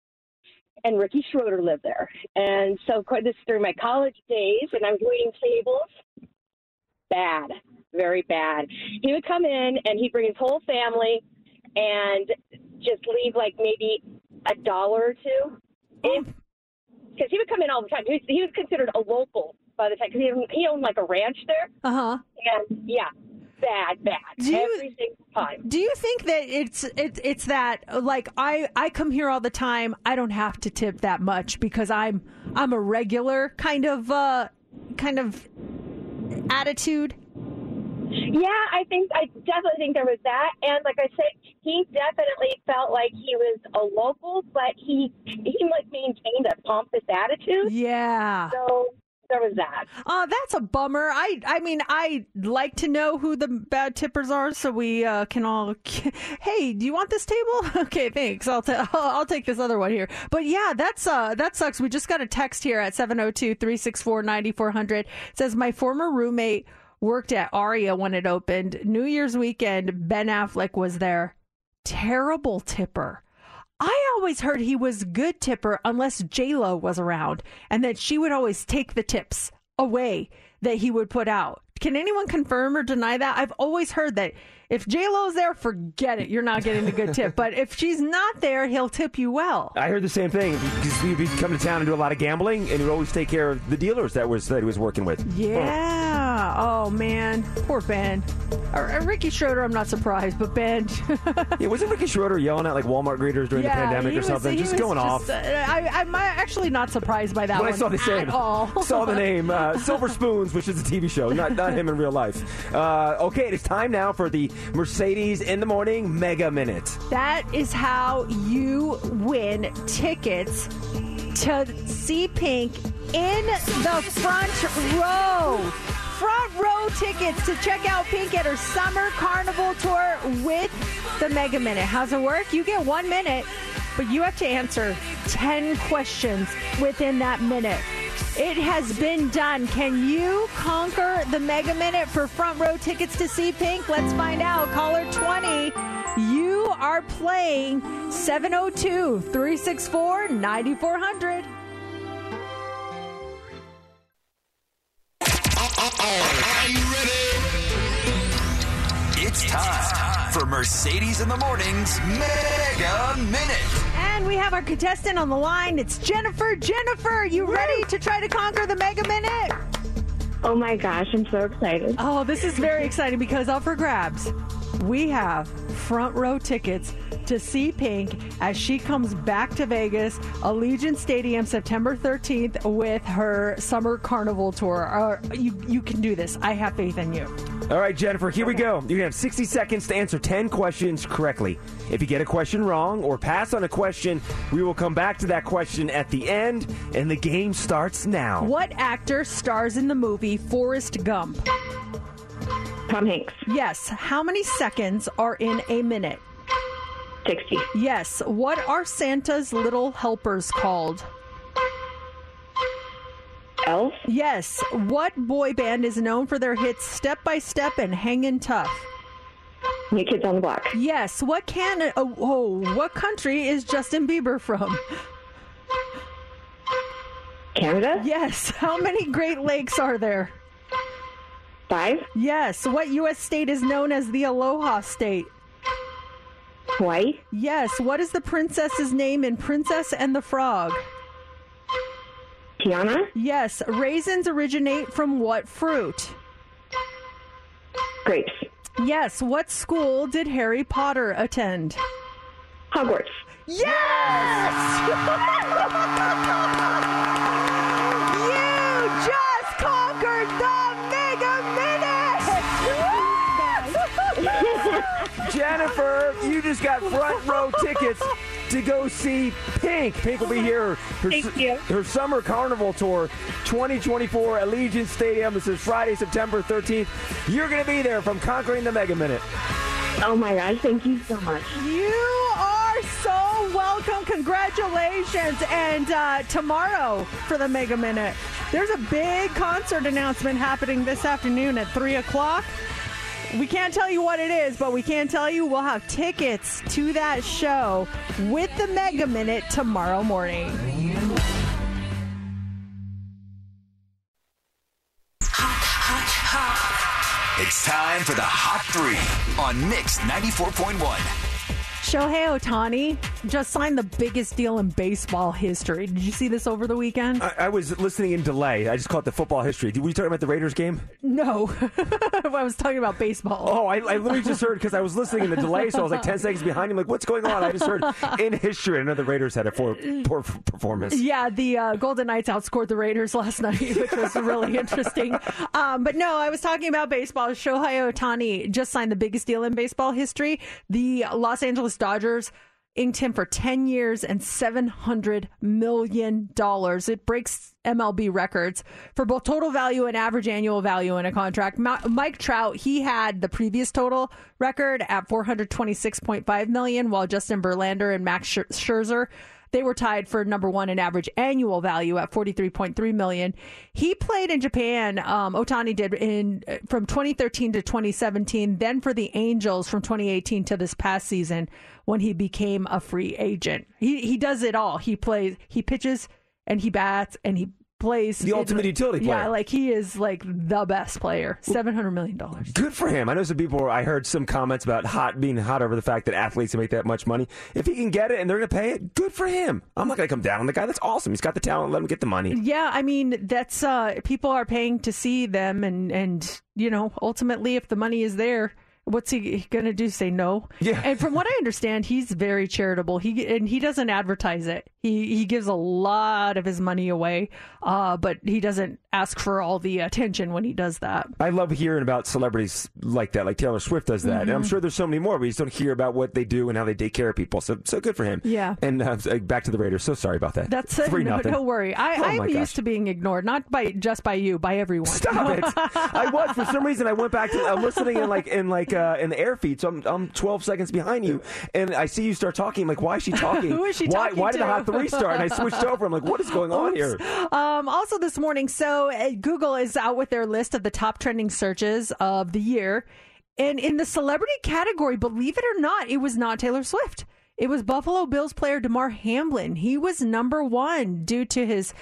and Ricky Schroder lived there. And so of course, this is during my college days, and I was waiting tables. Bad, very bad. He would come in and he'd bring his whole family and just leave like maybe a dollar or two. Because he would come in all the time. He was, he was considered a local by the time, because he, owned- he owned like a ranch there. Uh huh. And yeah, bad, bad. Do you- Every single time. Do you think that it's it, it's that like I I come here all the time. I don't have to tip that much because I'm I'm a regular kind of uh kind of attitude. Yeah, I think I definitely think there was that, and like I said, he definitely felt like he was a local, but he he like maintained a pompous attitude. Yeah. So there was that. Uh, that's a bummer. I I mean, I like to know who the bad tippers are, so we uh, can all. [laughs] Hey, do you want this table? [laughs] okay, thanks. I'll ta- I'll take this other one here. But yeah, that's uh that sucks. We just got a text here at 702-364-9400. It says my former roommate worked at Aria when it opened. New Year's weekend, Ben Affleck was there. Terrible tipper. I always heard he was good tipper unless J Lo was around, and that she would always take the tips away that he would put out. Can anyone confirm or deny that? I've always heard that if J Lo's there, forget it. You're not getting the good tip. [laughs] But if she's not there, he'll tip you well. I heard the same thing he'd be come to town and do a lot of gambling, and he'd always take care of the dealers that was that he was working with. Yeah. Oh man, poor Ben. Or, uh, Ricky Schroder, I'm not surprised, but Ben. [laughs] Yeah, wasn't Ricky Schroder yelling at like Walmart greeters during yeah, the pandemic or something? Just going off. uh, I, I'm actually not surprised by that when I saw the all. [laughs] saw the name uh, Silver Spoons, which is a TV show, not not him in real life. Uh, okay, it is time now for the Mercedes in the morning Mega Minute. That is how you win tickets to see Pink in the front row. Front row tickets to check out Pink at her summer carnival tour with the Mega Minute. How's it work? You get one minute, but you have to answer 10 questions within that minute. It has been done. Can you conquer the Mega Minute for front row tickets to see Pink? Let's find out. Caller 20. You are playing 702 364 9400. It's time for Mercedes in the Morning's Mega Minute. And we have our contestant on the line. It's Jennifer. Jennifer, you ready to try to conquer the Mega Minute? Oh my gosh, I'm so excited. Oh, this is very exciting because up for grabs, we have front row tickets to see Pink as she comes back to Vegas, Allegiant Stadium, September 13th, with her summer carnival tour. Uh, you, you can do this. I have faith in you. All right, Jennifer, here we go. You have 60 seconds to answer 10 questions correctly. If you get a question wrong or pass on a question, we will come back to that question at the end, and the game starts now. What actor stars in the movie Forrest Gump? Tom Hanks. Yes. How many seconds are in a minute? 60. Yes. What are Santa's little helpers called? Elf? Yes. What boy band is known for their hits Step by Step and Hangin' Tough? New Kids on the Block. Yes. What can oh, oh what country is Justin Bieber from? Canada? Yes. [laughs] How many Great Lakes are there? Five? Yes. What U.S. state is known as the Aloha State? Hawaii? Yes. What is the princess's name in Princess and the Frog? Tiana? Yes. Raisins originate from what fruit? Grapes. Yes. What school did Harry Potter attend? Hogwarts. You [laughs] Jennifer, you just got front row tickets to go see Pink. Pink will be here. Her, Thank you. her summer carnival tour 2024 Allegiant Stadium. This is Friday, September 13th. You're going to be there from Conquering the Mega Minute. Oh my gosh, thank you so much. You are so welcome. Congratulations. And uh, tomorrow for the Mega Minute, there's a big concert announcement happening this afternoon at 3 o'clock. We can't tell you what it is, but we can tell you we'll have tickets to that show with the Mega Minute tomorrow morning. It's time for the Hot Three on Mix 94.1. Shohei Ohtani just signed the biggest deal in baseball history. Did you see this over the weekend? I, I was listening in delay. I just caught the football history. Were you talking about the Raiders game? no. [laughs] I was talking about baseball. Oh, I, I literally just heard because I was listening in the delay, so I was like 10 seconds behind him. Like, what's going on? I just heard in history, I know the Raiders had a poor, poor performance. Yeah, the uh, Golden Knights outscored the Raiders last night, [laughs] which was really interesting. Um, but no, I was talking about baseball. Shohei Ohtani just signed the biggest deal in baseball history. The Los Angeles Dodgers inked him for 10 years and $700 million. It breaks MLB records for both total value and average annual value in a contract. Mike Trout, he had the previous total record at 426.5 million, while Justin Verlander and Max Scherzer they were tied for number one in average annual value at 43.3 million. He played in Japan. Um, Ohtani did in uh, from 2013 to 2017. Then for the Angels from 2018 to this past season when he became a free agent. He he does it all. He plays. He pitches and he bats and he plays The ultimate utility player. Yeah, like he is like the best player. Seven hundred million dollars. Good for him. I know some people. I heard some comments about hot being hot over the fact that athletes make that much money. If he can get it and they're going to pay it, good for him. I'm not going to come down on the guy. That's awesome. He's got the talent. Let him get the money. Yeah, I mean that's uh people are paying to see them and and you know, ultimately if the money is there, what's he going to do say no? Yeah. And from what I understand, he's very charitable. He and he doesn't advertise it. He he gives a lot of his money away, uh but he doesn't ask for all the attention when he does that. I love hearing about celebrities like that, like Taylor Swift does that. And I'm Mhm. sure there's so many more. We just don't hear about what they do and how they take care of people. So, so good for him. Yeah. And uh, back to the Raiders. So sorry about that. That's it. three No, nothing. don't worry. I, Oh I'm used to being ignored, not by just by you, by everyone. Stop it! I was for some reason. I went back to I'm listening in like in like uh, in the air feed, so I'm I'm 12 seconds behind you, and I see you start talking. I'm like, why is she [laughs] talking? Who is she why, talking Why did the hot three start? And I switched over. I'm like, what is going on here? Um, also, this morning, so uh, Google is out with their list of the top trending searches of the year. And in the celebrity category, believe it or not, it was not Taylor Swift. It was Buffalo Bills player Damar Hamlin. He was number one due to his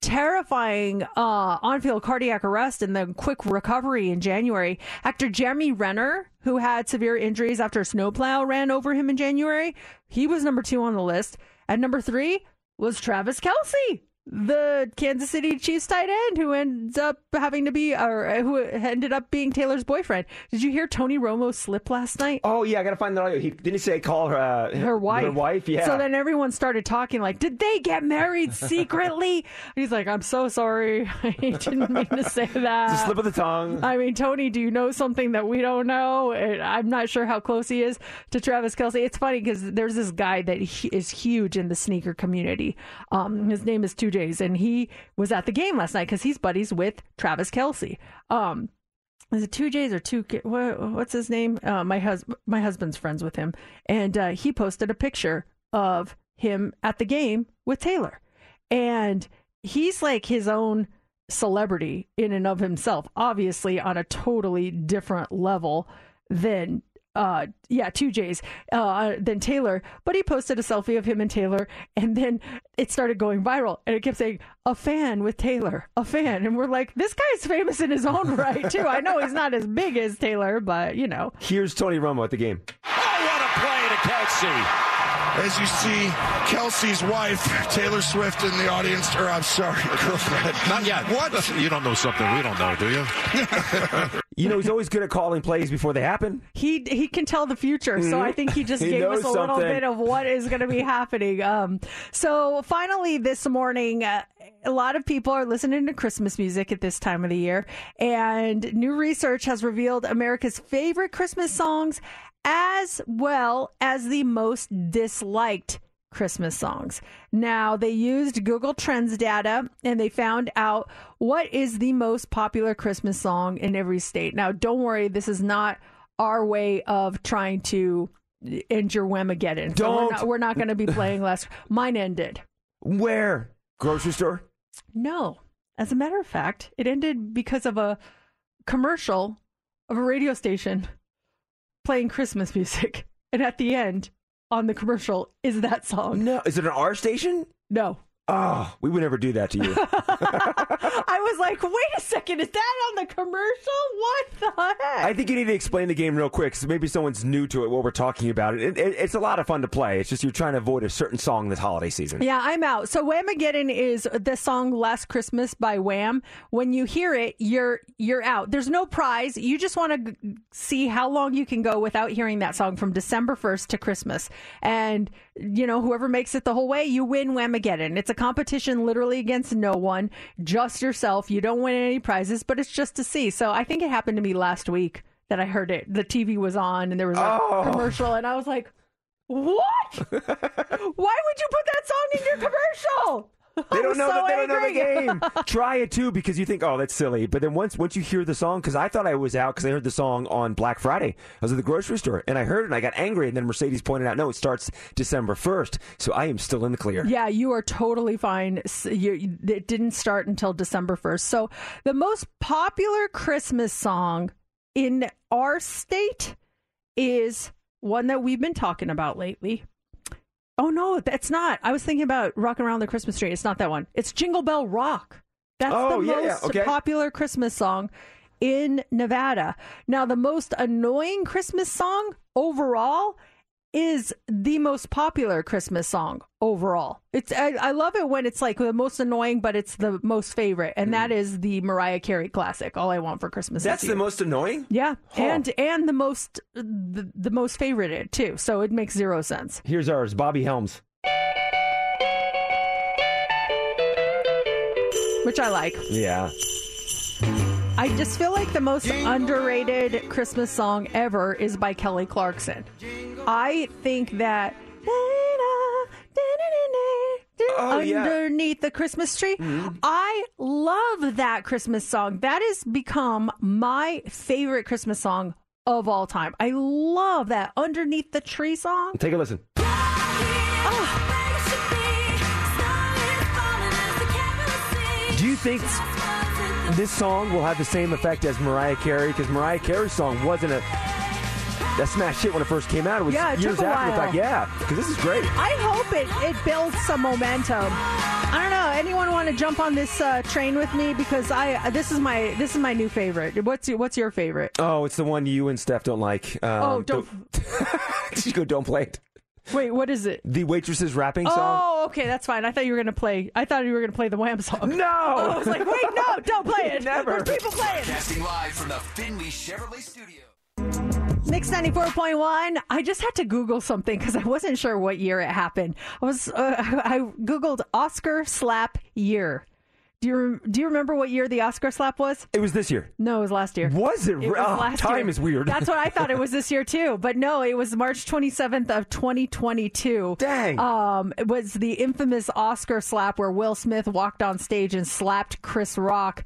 terrifying uh, on field cardiac arrest and the quick recovery in January. Actor Jeremy Renner, who had severe injuries after a snowplow ran over him in January, he was number two on the list. At number three was Travis Kelce, the Kansas City Chiefs tight end who ends up having to be, or uh, who ended up being Taylor's boyfriend. Did you hear Tony Romo slip last night? Oh yeah, I gotta find the audio. He didn't he say call her uh, her wife. Her wife, yeah. So then everyone started talking like, "Did they get married secretly?" [laughs] He's like, "I'm so sorry. [laughs] I didn't mean to say that." It's a slip of the tongue. I mean, Tony, do you know something that we don't know? I'm not sure how close he is to Travis Kelce. It's funny because there's this guy that is huge in the sneaker community. Um, his name is Two J's, and he was at the game last night because he's buddies with Travis Kelce. Um, is it two J's or two? What's his name? Uh, my hus- my husband's friends with him, and uh, he posted a picture of him at the game with Taylor, and he's like his own celebrity in and of himself. Obviously, on a totally different level than. Uh, yeah, two J's, uh, than Taylor, but he posted a selfie of him and Taylor, and then it started going viral, and it kept saying a fan with Taylor, a fan, and we're like, this guy's famous in his own [laughs] right too. I know he's not as big as Taylor, but you know, Here's Tony Romo at the game. play to Kelce. As you see, Kelce's wife, Taylor Swift, in the audience, or I'm sorry, [laughs] girlfriend. Not yet. What? [laughs] You don't know something we don't know, do you? [laughs] You know, he's always good at calling plays before they happen. he he can tell the future, so Mhm. I think he just He gave us knows a little bit of what is going to be happening. Um, so finally, this morning, uh, a lot of people are listening to Christmas music at this time of the year, and new research has revealed America's favorite Christmas songs, as well as the most disliked. Christmas songs. Now, they used Google Trends data and they found out what is the most popular Christmas song in every state. Now, don't worry, this is not our way of trying to end your Whamageddon. So we're Don't. not, we're not going to be playing less. [laughs] Mine ended. Where? Grocery store? No. As a matter of fact, it ended because of a commercial of a radio station playing Christmas music. [laughs] And at the end, on the commercial, is that song. No. Is it an R station? No. Oh, we would never do that to you. [laughs] I was like, wait a second, is that on the commercial? What the heck? I think you need to explain the game real quick, because maybe someone's new to it. What we're talking about, it, it, it's a lot of fun to play. It's just you're trying to avoid a certain song this holiday season. Yeah, I'm out. So Whamageddon is the song "Last Christmas" by Wham. When you hear it, you're you're out. There's no prize. You just want to g- see how long you can go without hearing that song from December 1st to Christmas. And you know, whoever makes it the whole way, you win Whamageddon. It's a competition literally against no one, just yourself. You don't win any prizes, but it's just to see. So I think it happened to me last week that I heard it. The TV was on and there was a Oh. commercial, and I was like. What? [laughs] Why would you put that song in your commercial? [laughs] They don't know so that they don't know the game. [laughs] Try it too because you think, oh, that's silly. But then once once you hear the song, because I thought I was out because I heard the song on Black Friday. I was at the grocery store and I heard it and I got angry. And then Mercedes pointed out, no, it starts December first, so I am still in the clear. Yeah, you are totally fine. You, it didn't start until December 1st. So, the most popular Christmas song in our state is one that we've been talking about lately. Oh, no, that's not. I was thinking about Rocking Around the Christmas Tree. It's not that one. It's Jingle Bell Rock. That's Oh, the yeah, yeah, most okay. popular Christmas song in Nevada. Now, the most annoying Christmas song overall is the most popular Christmas song overall. It's I, I love it when it's like the most annoying, but it's the most favorite, and that is the Mariah Carey classic. All I want for Christmas. Hmm. That's the most annoying. Yeah, Huh. and and the most the, the most favorited too. So it makes zero sense. Here's ours, Bobby Helms. Which I like. Yeah. I just feel like the most underrated Christmas song ever is by Kelly Clarkson. I think that Oh, yeah. underneath the Christmas tree. Mm-hmm. I love that Christmas song. That has become my favorite Christmas song of all time. I love that underneath the tree song. Take a listen. Oh. Do you think this song will have the same effect as Mariah Carey? Because Mariah Carey's song wasn't a that smash hit when it first came out. It was Yeah, it years took a after the while. fact. Yeah, because this is great. I hope it, it builds some momentum. I don't know. Anyone want to jump on this uh, train with me? Because I this is my this is my new favorite. What's your, what's your favorite? Oh, it's the one you and Steph don't like. Um, Oh, don't- [laughs] Did you go? Don't play it. Wait, what is it? The waitress's rapping song. Oh, okay, that's fine. I thought you were gonna play. I thought you were gonna play the Wham song. No, [laughs] I was like, wait, no, don't play it. Never. There's people playing. Casting live from the Findlay Chevrolet Studio. Mix 94.1. I just had to Google something because I wasn't sure what year it happened. I was uh, I Googled Oscar slap year. Do you do you remember what year the Oscar slap was? It was this year. No, it was last year. Was it? It was Oh, last time year. is weird. That's what I thought it was this year too. But no, it was March 27th of 2022. Dang. Um, it was the infamous Oscar slap where Will Smith walked on stage and slapped Chris Rock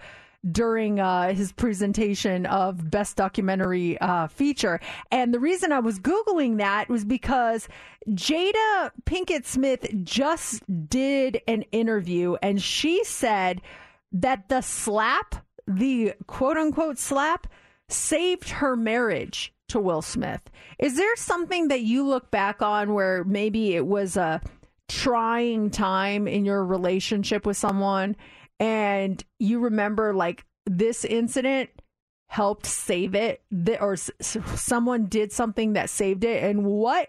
during uh, his presentation of Best Documentary uh, Feature. And the reason I was Googling that was because Jada Pinkett Smith just did an interview and she said that the slap, the quote unquote slap, saved her marriage to Will Smith. Is there something that you look back on where maybe it was a trying time in your relationship with someone and you remember like this incident helped save it or someone did something that saved it and what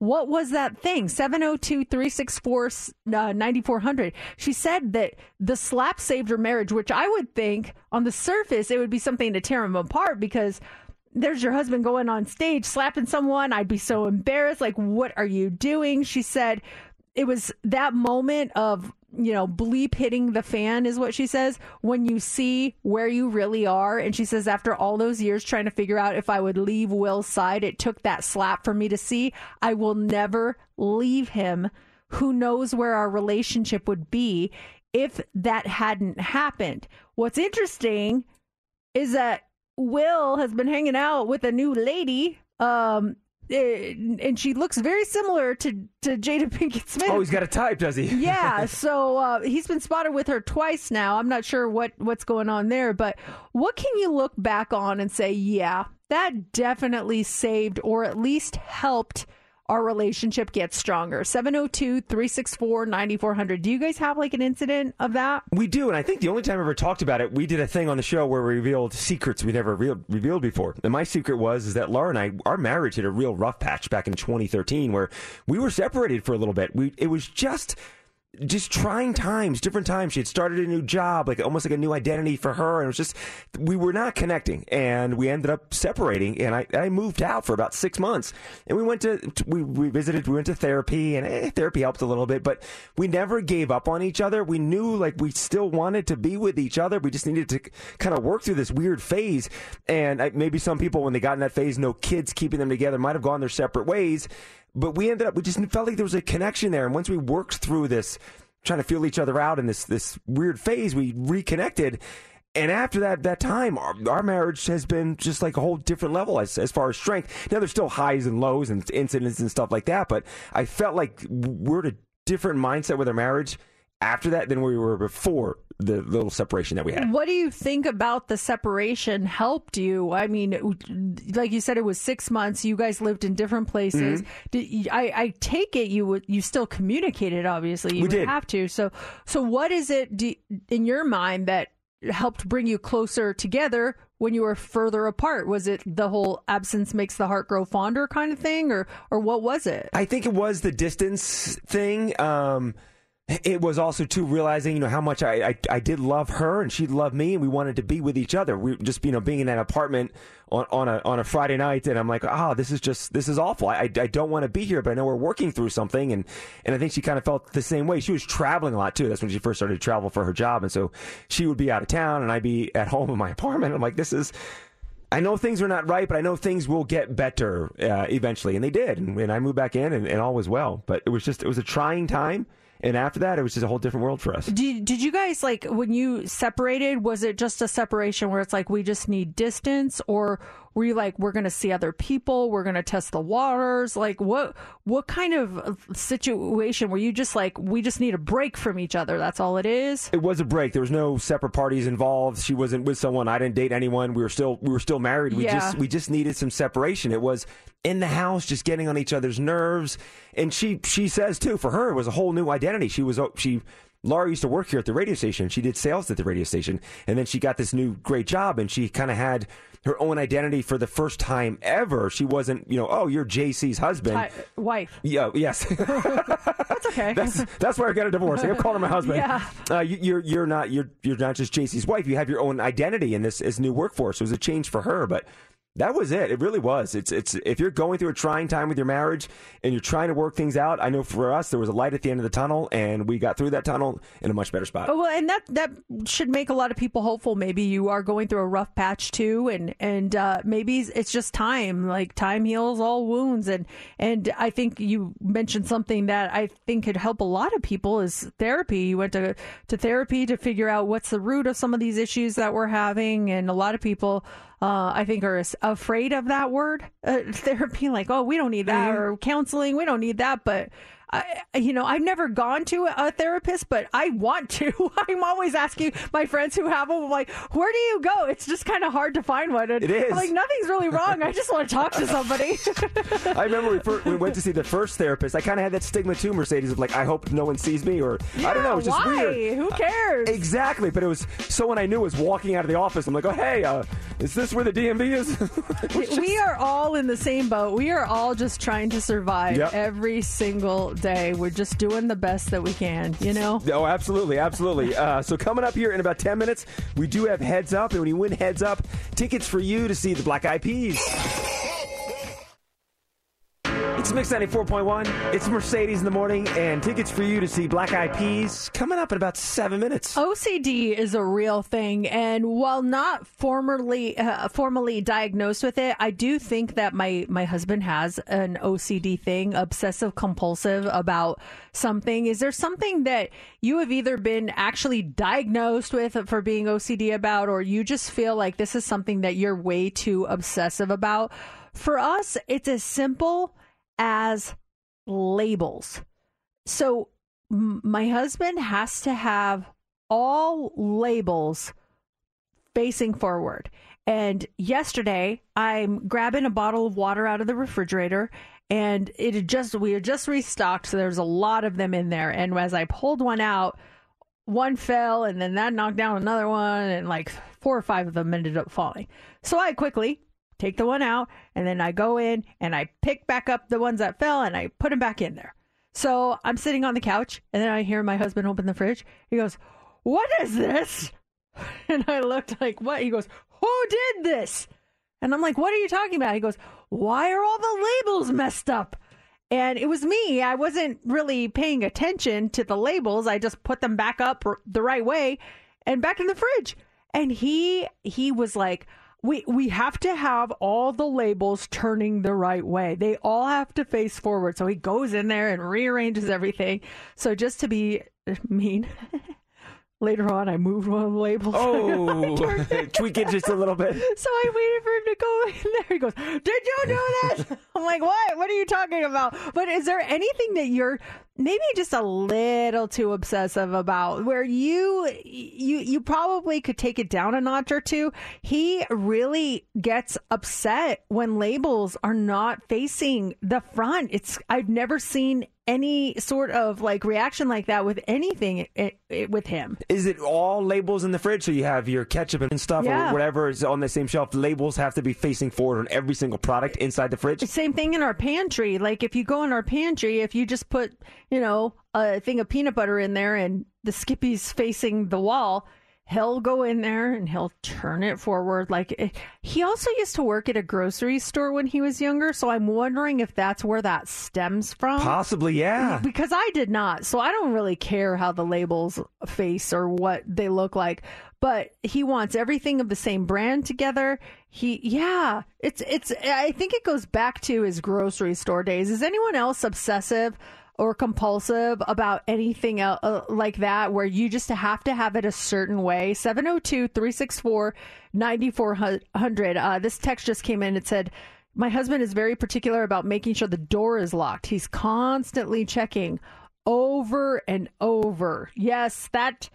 what was that thing? 702-364-9400 uh, she said that the slap saved her marriage which i would think on the surface it would be something to tear them apart because there's your husband going on stage slapping someone i'd be so embarrassed like what are you doing? She said it was that moment of you know bleep hitting the fan is what she says. When you see where you really are and she says after all those years trying to figure out if i would leave will's side it took that slap for me to see. I will never leave him. Who knows where our relationship would be if that hadn't happened. What's interesting is that Will has been hanging out with a new lady, um, and she looks very similar to to Jada Pinkett Smith. Oh, he's got a type, does he? [laughs] yeah, [laughs] so uh, he's been spotted with her twice now. I'm not sure what what's going on there, but what can you look back on and say, yeah, that definitely saved or at least helped our relationship gets stronger? 702 364 9400. Do you guys have like an incident of that? We do, and I think the only time I ever talked about it, we did a thing on the show where we revealed secrets we never revealed, before. And my secret was is that Laura and I, our marriage hit a real rough patch back in 2013, where we were separated for a little bit. We it was just just trying times, different times. She had started a new job, like almost like a new identity for her, and it was just we were not connecting, and we ended up separating. And I, I moved out for about six months, and we went to we, we visited, we went to therapy, and eh, therapy helped a little bit, but we never gave up on each other. We knew like we still wanted to be with each other. We just needed to kind of work through this weird phase, and I, maybe some people when they got in that phase, no kids keeping them together, might have gone their separate ways. But we ended up, we just felt like there was a connection there. And once we worked through this, trying to feel each other out in this, this weird phase, we reconnected. And after that, that time, our, our marriage has been just like a whole different level as, as far as strength. Now there's still highs and lows and incidents and stuff like that, but I felt like we're at a different mindset with our marriage. After that than we were before the little separation that we had. What do you think about the separation helped you? I mean, like you said, it was six months. You guys lived in different places. Mm-hmm. Did, I, I take it you would you still communicated. Obviously, you We did. have to. So, so what is it do, in your mind that helped bring you closer together when you were further apart? Was it the whole absence makes the heart grow fonder kind of thing, or or what was it? I think it was the distance thing. Um, it was also too realizing, you know, how much I, I, I did love her and she loved me, and we wanted to be with each other. We just, you know, being in that apartment on, on a on a Friday night, and I'm like, oh, this is just this is awful. I, I don't want to be here, but I know we're working through something, and and I think she kind of felt the same way. She was traveling a lot too. That's when she first started to travel for her job, and so she would be out of town, and I'd be at [laughs] home in my apartment. I'm like, this is. I know things are not right, but I know things will get better uh, eventually, and they did. And, and I moved back in, and, and all was well. But it was just it was a trying time, and after that, it was just a whole different world for us. Did, did you guys like when you separated? Was it just a separation where it's like we just need distance, or were you like we're going to see other people, we're going to test the waters? Like what what kind of uh, situation were you just like we just need a break from each other? That's all it is. It was a break. There was no separate parties involved. She wasn't with someone. I didn't date anyone. We were still we were still married. We Yeah. just we just needed some separation. It was in the house, just getting on each other's nerves. And she she says too, for her it was a whole new identity. She was she. Laura used to work here at the radio station. She did sales at the radio station, and then she got this new great job, and she kind of had her own identity for the first time ever. She wasn't, you know, oh, you're JC's husband. Hi- wife. Yeah, yes. [laughs] [laughs] That's okay. That's that's where I got a divorce. I got called her my husband. Yeah. Uh, you, you're you're not you're you're not just JC's wife. You have your own identity in this this new workforce. It was a change for her, but that was it. It really was. It's it's if you're going through a trying time with your marriage and you're trying to work things out. I know for us there was a light at the end of the tunnel, and we got through that tunnel in a much better spot. Oh, well, and that that should make a lot of people hopeful. Maybe you are going through a rough patch too, and and uh, maybe it's just time. Like time heals all wounds, and and I think you mentioned something that I think could help a lot of people is therapy. You went to to therapy to figure out what's the root of some of these issues that we're having, and a lot of people. Uh, I think are afraid of that word uh, [laughs] therapy, like oh we don't need that, or counseling we don't need that. But I, you know, I've never gone to a therapist, but I want to. [laughs] I'm always asking my friends who have them, like, where do you go? It's just kind of hard to find one. And It is. I'm like, nothing's really wrong. I just want to talk to somebody. [laughs] I remember we, first, we went to see the first therapist. I kind of had that stigma too, Mercedes, of like, I hope no one sees me, or I don't know. It's just why? weird. Who cares? Exactly, but it was someone I knew was walking out of the office. I'm like, oh hey, uh, is this where the DMV is? [laughs] we are all in the same boat. We are all just trying to survive Yep. every single day. We're just doing the best that we can, you know? Oh, absolutely, absolutely. Uh, so coming up here in about ten minutes, we do have heads up, and when you win heads up, tickets for you to see the Black Eyed Peas. It's Mix 94.1. It's Mercedes in the morning, and tickets for you to see Black Eyed Peas coming up in about seven minutes. OCD is a real thing, and while not formally uh, formally diagnosed with it, I do think that my my husband has an OCD thing, obsessive compulsive about something. Is there something that you have either been actually diagnosed with for being OCD about, or you just feel like this is something that you're way too obsessive about? For us, it's as simple as labels. So my husband has to have all labels facing forward. And yesterday, I'm grabbing a bottle of water out of the refrigerator, and it had just we had just restocked, so there's a lot of them in there. And as I pulled one out, one fell, and then that knocked down another one, and like four or five of them ended up falling. So I quickly take the one out, and then I go in and I pick back up the ones that fell, and I put them back in there. So I'm sitting on the couch, and then I hear my husband open the fridge. He goes, "What is this?" [laughs] And I looked like, "What?" He goes, "Who did this?" And I'm like, "What are you talking about?" He goes, "Why are all the labels messed up?" And it was me. I wasn't really paying attention to the labels. I just put them back up the right way and back in the fridge. And he he was like, "We we have to have all the labels turning the right way. They all have to face forward." So he goes in there and rearranges everything. So just to be mean, [laughs] Later on, I moved one of the labels. [laughs] Oh, [laughs] tweak it just a little bit. [laughs] So I waited for him to go in there. He goes, "Did you do this?" I'm like, "What? What are you talking about?" But is there anything that you're maybe just a little too obsessive about, where you you you probably could take it down a notch or two? He really gets upset when labels are not facing the front. It's I've never seen any sort of like reaction like that with anything it, it, with him. Is it all labels in the fridge? So you have your ketchup and stuff Yeah. or whatever is on the same shelf. Labels have to be facing forward on every single product inside the fridge. Same thing in our pantry. Like if you go in our pantry, if you just put, you know, a thing of peanut butter in there and the Skippy's facing the wall, he'll go in there and he'll turn it forward. Like eh, he also used to work at a grocery store when he was younger, so I'm wondering if that's where that stems from. Possibly, yeah. Because I did not. So I don't really care how the labels face or what they look like. But he wants everything of the same brand together. He yeah, it's it's I think it goes back to his grocery store days. Is anyone else obsessive or compulsive about anything else, uh, like that where you just have to have it a certain way? 702-364-9400. Uh, this text just came in. It said my husband is very particular about making sure the door is locked. He's constantly checking over and over. Yes, that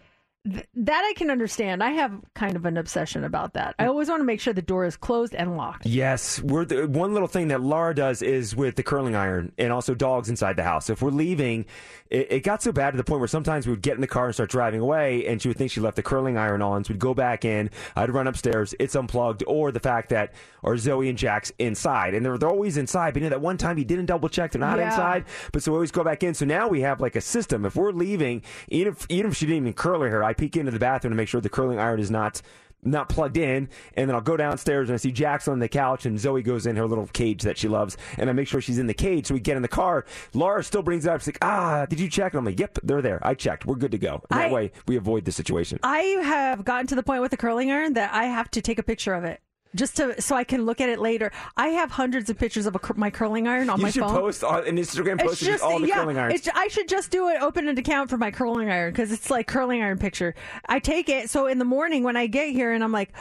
th- that I can understand. I have kind of an obsession about that. I always want to make sure the door is closed and locked. Yes, we're the, one little thing that Laura does is with the curling iron and also dogs inside the house. If we're leaving, it, it got so bad to the point where sometimes we would get in the car and start driving away, and she would think she left the curling iron on. So we'd go back in. I'd run upstairs. It's unplugged, or the fact that or Zoe and Jack's inside, and they're they're always inside. But you know that one time he didn't double check, they're not Yeah. inside. But so we always go back in. So now we have like a system. If we're leaving, even if even if she didn't even curl her hair, I peek into the bathroom to make sure the curling iron is not not plugged in, and then I'll go downstairs and I see Jackson on the couch, and Zoe goes in her little cage that she loves, and I make sure she's in the cage. So we get in the car. Laura still brings it up. She's like, "Ah, did you check?" And I'm like, "Yep, they're there. I checked. We're good to go." And that I- way, we avoid the situation. I have gotten to the point with the curling iron that I have to take a picture of it. Just to so I can look at it later. I have hundreds of pictures of cur- my curling iron on you my should phone. post on an Instagram It's post just all the yeah, curling irons. it's- I should just do it. Open an account for my curling iron because it's like curling iron picture. I take it so in the morning when I get here and I'm like,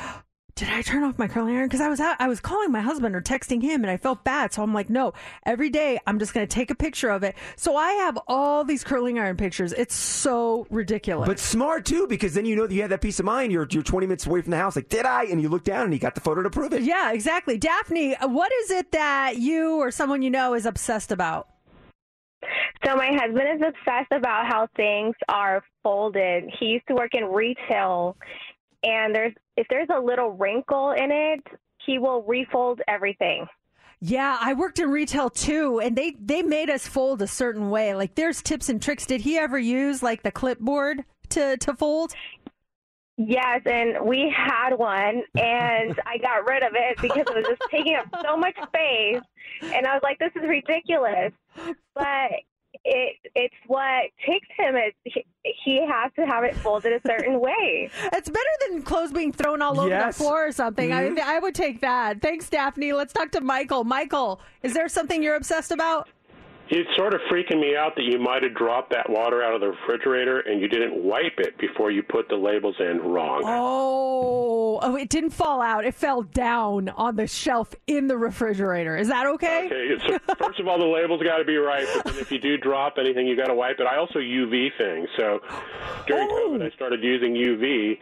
did I turn off my curling iron? Because I was out, I was calling my husband or texting him and I felt bad. So I'm like, no. Every day I'm just going to take a picture of it. So I have all these curling iron pictures. It's so ridiculous. But smart too, because then you know that you have that peace of mind. You're you're 20 minutes away from the house. Like, did I? And you look down and you got the photo to prove it. yeah, exactly. Daphne, what is it that you or someone you know is obsessed about? So my husband is obsessed about how things are folded. He used to work in retail, and there's if there's a little wrinkle in it, he will refold everything. Yeah, I worked in retail too, and they they made us fold a certain way. Like, there's tips and tricks. Did he ever use like the clipboard to to fold? Yes, and we had one, and I got rid of it because it was just taking up so much space, and I was like, "This is ridiculous." But it it's what takes him is he, he has to have it folded a certain way. [laughs] It's better than clothes being thrown all over Yes. the floor or something. Mhm. I I would take that. Thanks, Daphne. Let's talk to Michael. Michael, is there something you're obsessed about? It's sort of freaking me out that you might have dropped that water out of the refrigerator and you didn't wipe it before you put the labels in wrong. Oh, oh, it didn't fall out. It fell down on the shelf in the refrigerator. Is that okay? Okay, so first of all, the labels got to be right, but then if you do drop anything, you got to wipe it. I also UV things. So during oh. COVID, I started using UV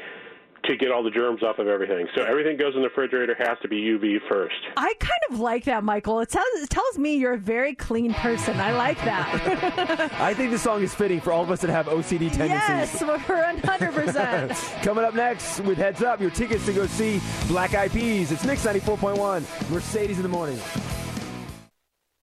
to get all the germs off of everything. So everything goes in the refrigerator has to be UV first. I kind of like that, Michael. It tells, it tells me you're a very clean person. I like that. [laughs] I think this song is fitting for all of us that have OCD tendencies. yes, we're 100%. [laughs] Coming up next with Heads Up, your tickets to go see Black Eyed Peas. It's Mix 94.1, Mercedes in the morning.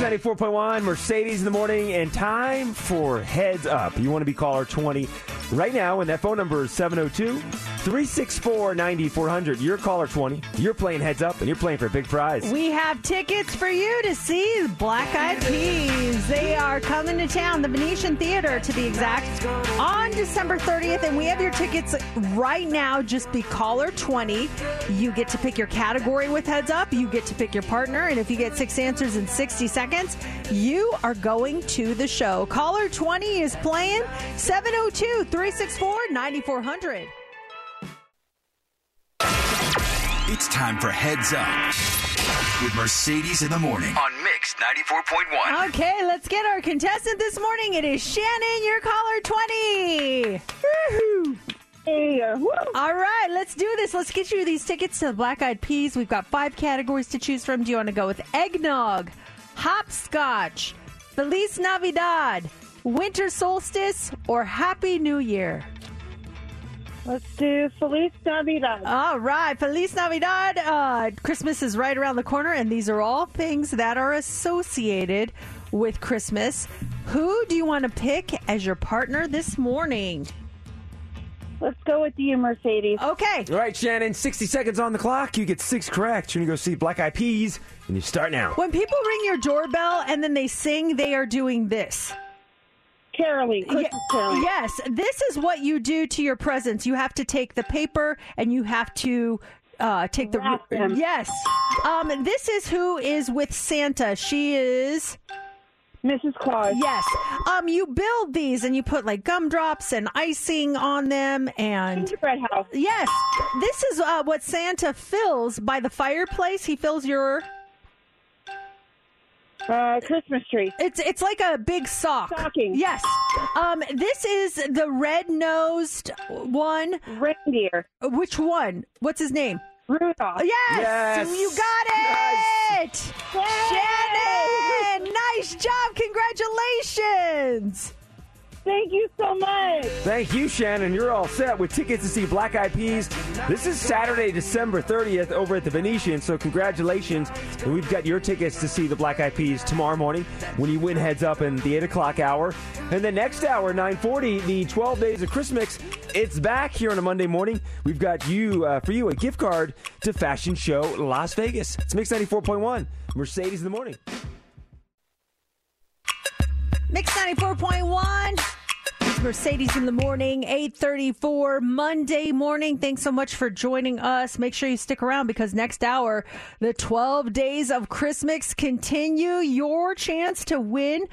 94.1, Mercedes in the morning, and time for Heads Up. You want to be caller 20. right now, and that phone number is 702 364 9400. You're caller 20. You're playing heads up, and you're playing for a big prize. We have tickets for you to see Black Eyed Peas. They are coming to town, the Venetian Theater to be exact, on December 30th. And we have your tickets right now. Just be caller 20. You get to pick your category with Heads Up. You get to pick your partner. And if you get six answers in 60 seconds, you are going to the show. Caller 20 is playing 702 364 9400. It's time for Heads Up with Mercedes in the morning on Mix 94.1. Okay, let's get our contestant this morning. It is Shannon, your caller 20. Woohoo! Hey, uh, All right, let's do this. Let's get you these tickets to the Black Eyed Peas. We've got five categories to choose from. Do you want to go with eggnog, hopscotch, Feliz Navidad, winter solstice, or Happy New Year? Let's do Feliz Navidad. All right, Feliz Navidad. Uh, Christmas is right around the corner, and these are all things that are associated with Christmas. Who do you want to pick as your partner this morning? Let's go with you, Mercedes. Okay. All right, Shannon, 60 seconds on the clock. You get six correct. You're going to go see Black Eyed Peas, and you start now. When people ring your doorbell and then they sing, they are doing this. Caroling. Christmas caroling. Yes, this is what you do to your presents. You have to take the paper and you have to uh, take the Wrap them. yes. Um, this is who is with Santa. She is Mrs. Claus. Yes. Um, you build these and you put like gumdrops and icing on them and gingerbread house. Yes. This is uh, what Santa fills by the fireplace. He fills your uh, Christmas tree. It's it's like a big sock. Stocking. Yes. Um, this is the red nosed one. Reindeer. Which one? What's his name? Rudolph. Yes, Yes. you got it. Shannon, nice job. Congratulations. Thank you so much. Thank you, Shannon. You're all set with tickets to see Black Eyed Peas. This is Saturday, December 30th over at the Venetian, so congratulations. And we've got your tickets to see the Black Eyed Peas tomorrow morning when you win heads up in the 8 o'clock hour. And the next hour, 940, the 12 Days of Christmas, it's back here on a Monday morning. We've got you, uh, for you, a gift card to Fashion Show Las Vegas. It's Mix 94.1, Mercedes in the morning. Mix 94.1. It's Mercedes in the morning, 834 Monday morning. Thanks so much for joining us. Make sure you stick around because next hour, the 12 days of Christmas continue. Your chance to win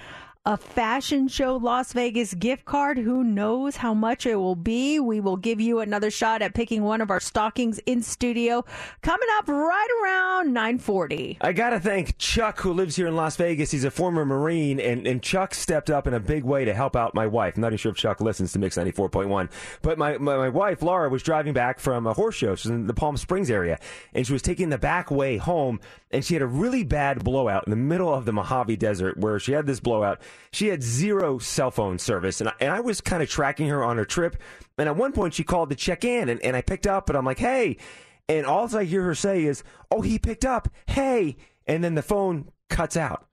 a fashion show Las Vegas gift card. Who knows how much it will be? We will give you another shot at picking one of our stockings in studio coming up right around 940. I got to thank Chuck, who lives here in Las Vegas. He's a former Marine, and, and Chuck stepped up in a big way to help out my wife. I'm not even sure if Chuck listens to Mix 94.1. But my, my, my wife, Laura, was driving back from a horse show. She's in the Palm Springs area, and she was taking the back way home, and she had a really bad blowout in the middle of the Mojave Desert where she had this blowout. She had zero cell phone service, and I, and I was kind of tracking her on her trip. And at one point, she called to check in, and, and I picked up, and I'm like, hey. And all I hear her say is, oh, he picked up. Hey. And then the phone cuts out.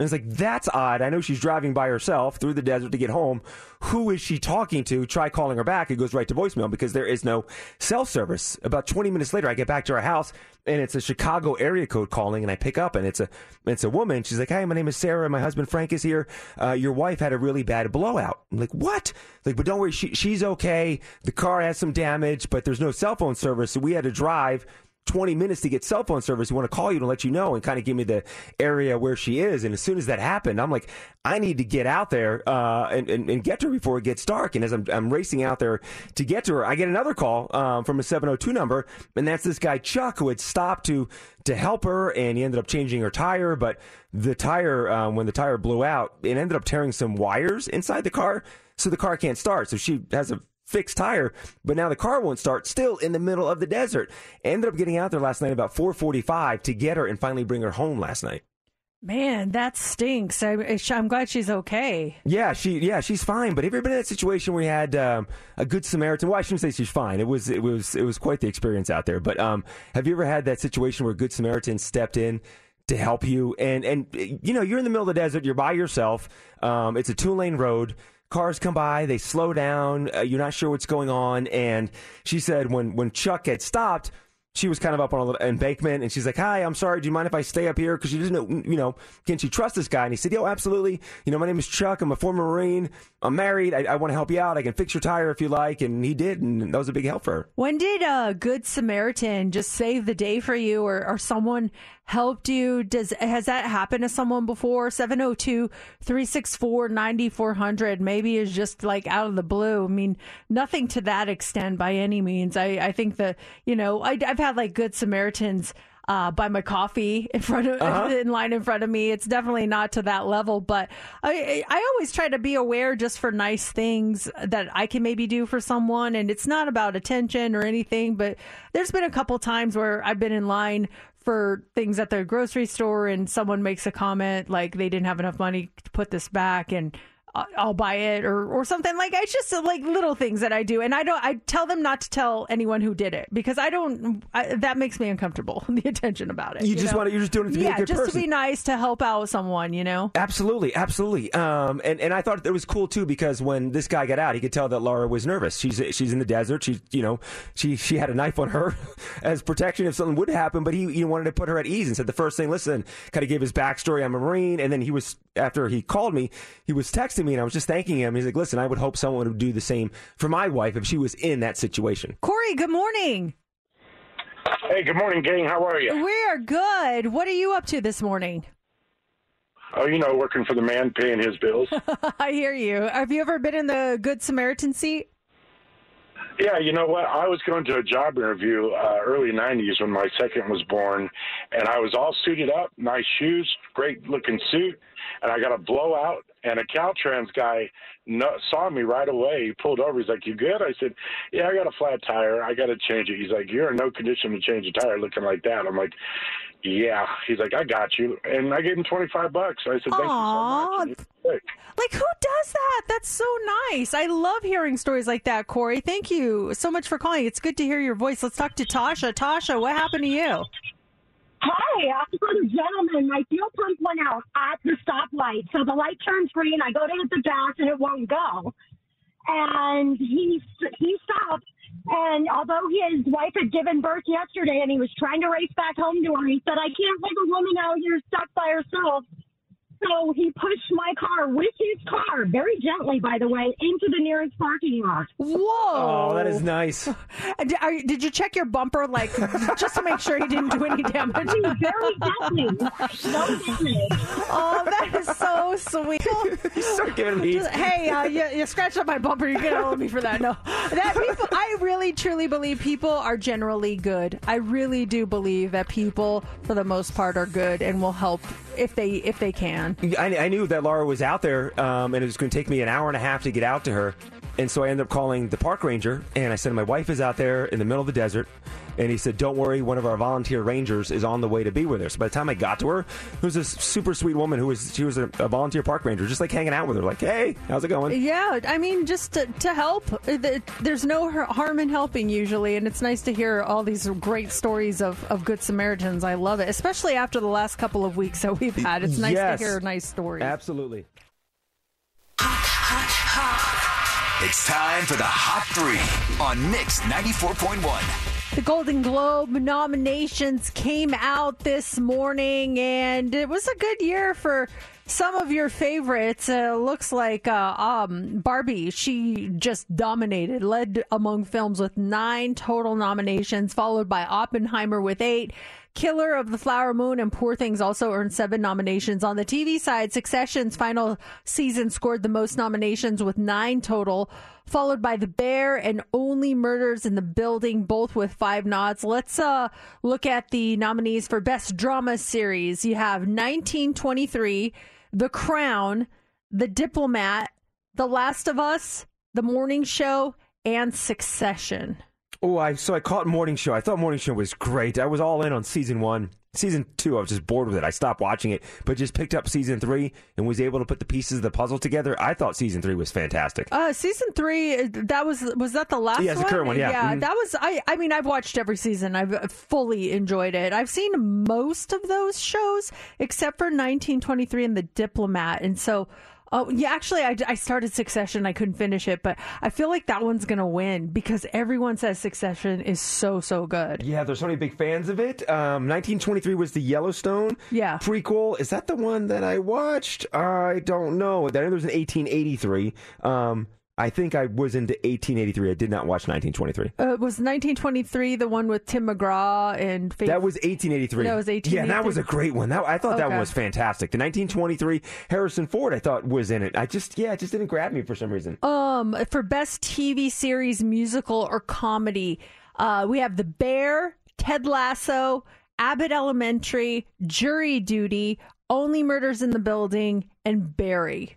And it's like, that's odd. I know she's driving by herself through the desert to get home. Who is she talking to? Try calling her back. It goes right to voicemail because there is no cell service. About 20 minutes later, I get back to her house and it's a Chicago area code calling and I pick up and it's a, it's a woman. She's like, Hi, my name is Sarah. My husband Frank is here. Uh, your wife had a really bad blowout. I'm like, what? Like, but don't worry. She, she's okay. The car has some damage, but there's no cell phone service. So we had to drive 20 minutes to get cell phone service. We want to call you to let you know and kind of give me the area where she is. And as soon as that happened, I'm like, I need to get out there uh, and, and, and get to her before it gets dark. And as I'm, I'm racing out there to get to her, I get another call um, from a 702 number, and that's this guy Chuck who had stopped to to help her, and he ended up changing her tire. But the tire, um, when the tire blew out, it ended up tearing some wires inside the car, so the car can't start. So she has a fixed tire, but now the car won't start. Still in the middle of the desert. Ended up getting out there last night about 4:45 to get her and finally bring her home last night. Man, that stinks. I, I'm glad she's okay. Yeah, she yeah she's fine. But have you ever been in that situation where you had um, a good Samaritan? Well, I shouldn't say she's fine. It was it was it was quite the experience out there. But um, have you ever had that situation where a good Samaritan stepped in? To help you, and and you know you're in the middle of the desert, you're by yourself. Um, it's a two lane road. Cars come by, they slow down, uh, you're not sure what's going on. And she said when, when Chuck had stopped, she was kind of up on a little embankment and she's like, Hi, I'm sorry. Do you mind if I stay up here? Because she didn't know, you know, can she trust this guy? And he said, Yo, absolutely. You know, my name is Chuck. I'm a former Marine. I'm married. I, I want to help you out. I can fix your tire if you like. And he did. And that was a big help for her. When did a good Samaritan just save the day for you or, or someone helped you? Does has that happened to someone before? 702-364-9400 maybe is just like out of the blue. I mean, nothing to that extent by any means. I, I think that, you know, I, I've had like good Samaritans uh, buy my coffee in front of Uh-huh. [laughs] in line in front of me. It's definitely not to that level, but I I always try to be aware just for nice things that I can maybe do for someone, and it's not about attention or anything. But there's been a couple times where I've been in line for things at the grocery store, and someone makes a comment like they didn't have enough money to put this back, and I'll buy it or, or something like it's just like little things that I do and I don't I tell them not to tell anyone who did it because I don't I, that makes me uncomfortable [laughs] the attention about it You just know? wanna- you're just doing it to be a yeah good just person. to be nice to help out someone you know Absolutely, absolutely. Um, and, and I thought it was cool too because when this guy got out, he could tell that Laura was nervous. She's she's in the desert. She you know she she had a knife on her [laughs] as protection if something would happen. But he he wanted to put her at ease and said the first thing. Listen, kind of gave his backstory. I'm a Marine, and then he was after he called me, he was texting me, and I was just thanking him. He's like, listen, I would hope someone would do the same for my wife if she was in that situation. Corey good morning Hey, good morning, gang. How are you? we are good what are you up to this morning Oh, you know, working for the man, paying his bills. [laughs] I hear you have you ever been in the good Samaritan seat yeah, you know what? I was going to a job interview uh, early '90s when my second was born, and I was all suited up, nice shoes, great looking suit, and I got a blowout. And a Caltrans guy no, saw me right away. He pulled over. He's like, "You good?" I said, "Yeah, I got a flat tire. I got to change it." He's like, "You're in no condition to change a tire looking like that." I'm like, "Yeah." He's like, "I got you," and I gave him 25 bucks. I said, "Thank you so much." And he was quick. Like, who does that? That's so nice. I love hearing stories like that, Corey. Thank you so much for calling. It's good to hear your voice. Let's talk to Tasha. Tasha, what happened to you? Hi, I was a gentleman. My fuel pump went out at the stoplight. So the light turns green. I go to hit the gas and it won't go. And he he stopped. And although his wife had given birth yesterday and he was trying to race back home to her, he said, I can't leave a woman out here stuck by herself. So he pushed my car with his car, very gently, by the way, into the nearest parking lot. Whoa! Oh, that is nice. [laughs] Did, are, you- did you check your bumper, like, [laughs] just to make sure he didn't do any damage? Very gently. No damage. Oh, that is so sweet. [laughs] You start giving me. Just, hey, uh, you, you scratched up my bumper. You're gonna owe me for that. No, that people. I really, truly believe people are generally good. I really do believe that people, for the most part, are good and will help if they if they can. I, I knew that Laura was out there, um, and it was going to take me an hour and a half to get out to her. And so I ended up calling the park ranger, and I said, My wife is out there in the middle of the desert. And he said, Don't worry, one of our volunteer rangers is on the way to be with her. So by the time I got to her, who's this super sweet woman who was, she was a, a volunteer park ranger, just like hanging out with her, like, Hey, how's it going? Yeah, I mean, just to, to help. There's no harm in helping usually, and it's nice to hear all these great stories of, of good Samaritans. I love it, especially after the last couple of weeks that we've had. It's nice Yes. to hear nice stories. Absolutely. It's time for the Hot Three on Mix 94.1. The Golden Globe nominations came out this morning, and it was a good year for some of your favorites. Uh, looks like uh, um, Barbie, she just dominated, led among films with nine total nominations, followed by Oppenheimer with eight. Killer of the Flower Moon and Poor Things also earned seven nominations. On the TV side, Succession's final season scored the most nominations with nine total, followed by The Bear and Only Murders in the Building, both with five nods. Let's uh, look at the nominees for Best Drama Series. You have 1923, The Crown, The Diplomat, The Last of Us, The Morning Show, and Succession. Oh, I so I caught Morning Show. I thought Morning Show was great. I was all in on season one. Season two, I was just bored with it. I stopped watching it, but just picked up season three and was able to put the pieces of the puzzle together. I thought season three was fantastic. Uh, season three, uh, that was was that the last Yeah, the current one, yeah. yeah. Mhm. That was I. I mean, I've watched every season. I've fully enjoyed it. I've seen most of those shows except for 1923 and The Diplomat, and so. Oh yeah, actually, I, I started Succession. I couldn't finish it, but I feel like that one's gonna win because everyone says Succession is so so good. Yeah, there's so many big fans of it. Um, 1923 was the Yellowstone Yeah. prequel. Is that the one that I watched? I don't know. Then there was an 1883. Um, I think I was into 1883. I did not watch 1923. Uh, it was 1923 the one with Tim McGraw and Faith? That was 1883. That was Yeah, that was a great one. That, I thought that one was fantastic. The 1923 Harrison Ford, I thought was in it. I just, yeah, it just didn't grab me for some reason. Um, for best TV series, musical or comedy, uh, we have The Bear, Ted Lasso, Abbott Elementary, Jury Duty, Only Murders in the Building, and Barry.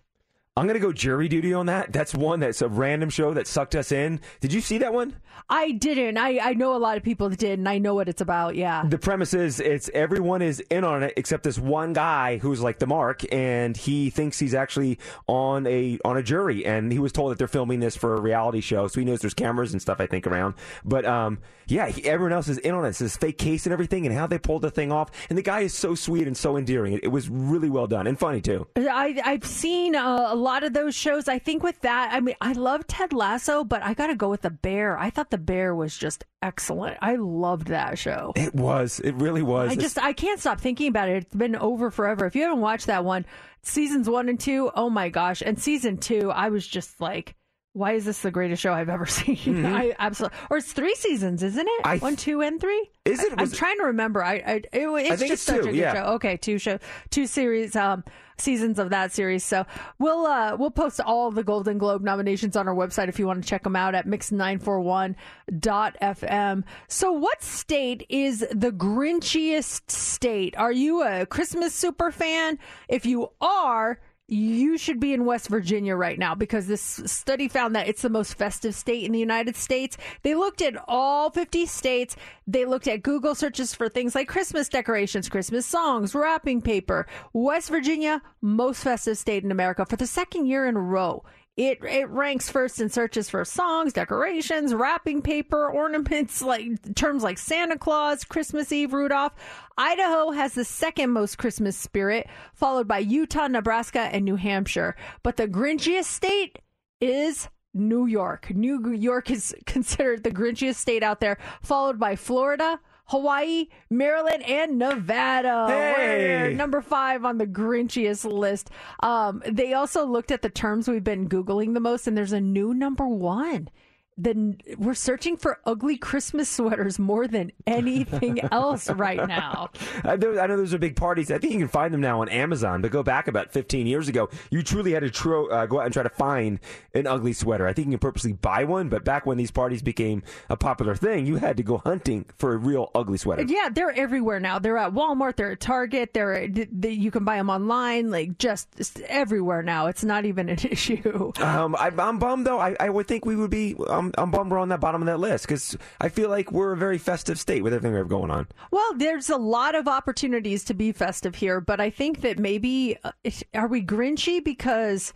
I'm gonna go jury duty on that. That's one that's a random show that sucked us in. Did you see that one? I didn't. I, I know a lot of people that did, and I know what it's about. Yeah. The premise is it's everyone is in on it except this one guy who's like the mark, and he thinks he's actually on a on a jury, and he was told that they're filming this for a reality show, so he knows there's cameras and stuff I think around. But um, yeah, he, everyone else is in on it. It's this fake case and everything, and how they pulled the thing off, and the guy is so sweet and so endearing. It, it was really well done and funny too. I, I've seen uh, a lot of those shows. I think with that, I mean, I love Ted Lasso, but I got to go with The Bear. I thought The Bear was just excellent. I loved that show. It was. It really was. I just I can't stop thinking about it. It's been over forever. If you haven't watched that one, seasons one and two, oh my gosh! And season two, I was just like, why is this the greatest show I've ever [laughs] seen? Mhm. I absolutely. Or it's three seasons, isn't it? I- one, two, and three. Is it? I, am trying to remember. I, I it, it's think just it's such two, a good yeah. show. Okay, two show, two series, um, seasons of that series. So we'll uh we'll post all the Golden Globe nominations on our website if you want to check them out at mix941.fm. So what state is the grinchiest state? Are you a Christmas super fan? If you are, you should be in West Virginia right now because this study found that it's the most festive state in the United States. They looked at all 50 states. They looked at Google searches for things like Christmas decorations, Christmas songs, wrapping paper. West Virginia, most festive state in America for the second year in a row. It it ranks first in searches for songs, decorations, wrapping paper, ornaments [laughs] like terms like Santa Claus, Christmas Eve, Rudolph. Idaho has the second most Christmas spirit, followed by Utah, Nebraska, and New Hampshire. But the grinchiest state is New York. New York is [laughs] considered the grinchiest state out there, followed by Florida, Hawaii, Maryland, and Nevada. Hey! Number five on the grinchiest list. Um, they also looked at the terms we've been Googling the most, and there's a new number one. Then we're searching for ugly Christmas sweaters more than anything [laughs] else right now. I know, I know those are big parties. I think you can find them now on Amazon. But go back about 15 years ago, you truly had to tro- uh, go out and try to find an ugly sweater. I think you can purposely buy one. But back when these parties became a popular thing, you had to go hunting for a real ugly sweater. Yeah, they're everywhere now. They're at Walmart. They're at Target. They're at, th- th- you can buy them online. Like just everywhere now. It's not even an [laughs] issue. Um, I, I'm bummed though. I, I would think we would be. I'm, bummed we're on that bottom of that list because I feel like we're a very festive state with everything we have going on. Well, there's a lot of opportunities to be festive here, but I think that maybe uh, are we grinchy because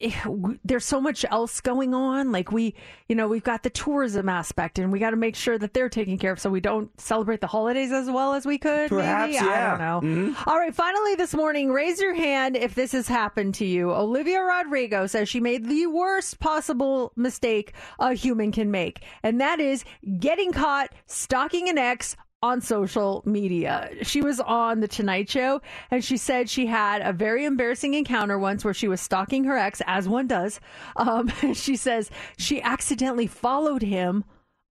[laughs] there's so much else going on. Like we, you know, we've got the tourism aspect, and we got to make sure that they're taken care of, so we don't celebrate the holidays as well as we could. Perhaps, maybe? I don't know. Mhm. All right, finally this morning, raise your hand if this has happened to you. Olivia Rodrigo says she made the worst possible mistake a human can make, and that is getting caught stalking an ex on social media. She was on The Tonight Show and she said she had a very embarrassing encounter once where she was stalking her ex, as one does. Um, [laughs] she says she accidentally followed him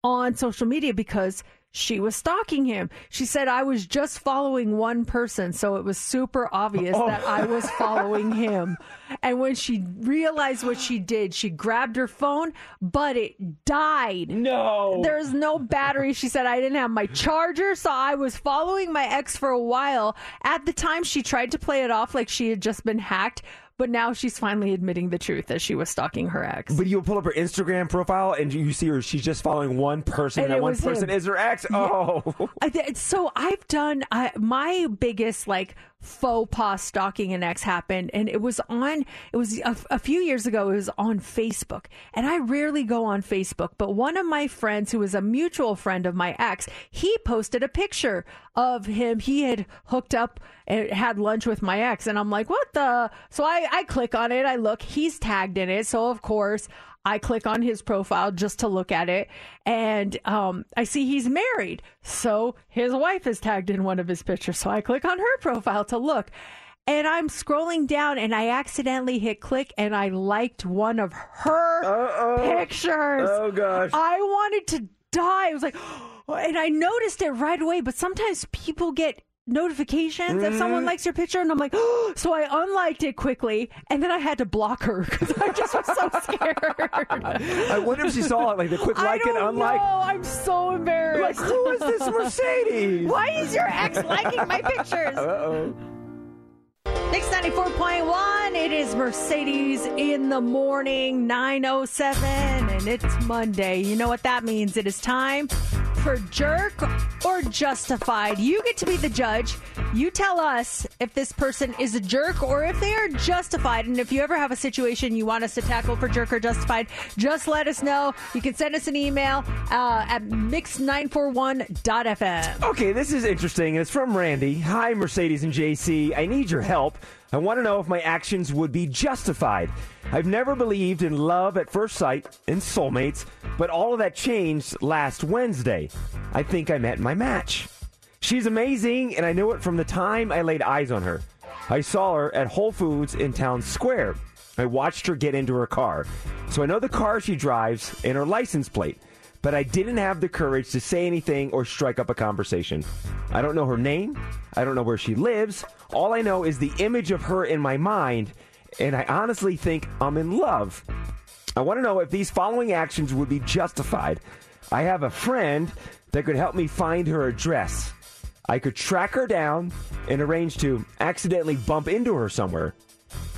on social media because she was stalking him. She said, I was just following one person, so it was super obvious Oh. that I was following [laughs] him. And when she realized what she did, she grabbed her phone, but it died. No. There's no battery. She said, I didn't have my charger, so I was following my ex for a while. At the time, she tried to play it off like she had just been hacked. But now she's finally admitting the truth that she was stalking her ex. But you'll pull up her Instagram profile and you see her. She's just following one person, And and, that one person him. is her ex. Yeah. Oh, I th- so I've done I, my biggest like faux pas stalking an ex happened. And it was on it was a, a few years ago it was on facebook. And i rarely go on facebook but one of my friends who was a mutual friend of my ex he posted a picture of him. He had hooked up and had lunch with my ex. And i'm like what the? So i i click on it. I look. He's tagged in it. So of course I click on his profile just to look at it, and um, I see he's married. So his wife is tagged in one of his pictures. So I click on her profile to look. And I'm scrolling down and I accidentally hit click and I liked one of her pictures. Oh, gosh. I wanted to die. I was like, [gasps] and I noticed it right away. But sometimes people get notifications if someone Mhm. likes your picture, and I'm like, oh, [gasps] so I unliked it quickly, and then I had to block her [laughs] because I just was so scared. I wonder if she saw it, like the quick [laughs] like and unlike. know. I'm so embarrassed. Like, who is this [laughs] Mercedes? Why is your ex liking my pictures? Uh-oh. Mix 94.1. It is Mercedes in the morning, 907, and it's Monday. You know what that means? It is time for Jerk or Justified. You get to be the judge. You tell us if this person is a jerk or if they are justified. And if you ever have a situation you want us to tackle for Jerk or Justified, just let us know. You can send us an email uh, at mix941.fm. Okay, this is interesting. It's from Randy. Hi, Mercedes and JC. I need your help. I want to know if my actions would be justified. I've never believed in love at first sight and soulmates, but all of that changed last Wednesday. I think I met my match. She's amazing, and I knew it from the time I laid eyes on her. I saw her at Whole Foods in Town Square. I watched her get into her car, so I know the car she drives and her license plate but I didn't have the courage to say anything or strike up a conversation. I don't know her name. I don't know where she lives. All I know is the image of her in my mind, and I honestly think I'm in love. I want to know if these following actions would be justified. I have a friend that could help me find her address. I could track her down and arrange to accidentally bump into her somewhere.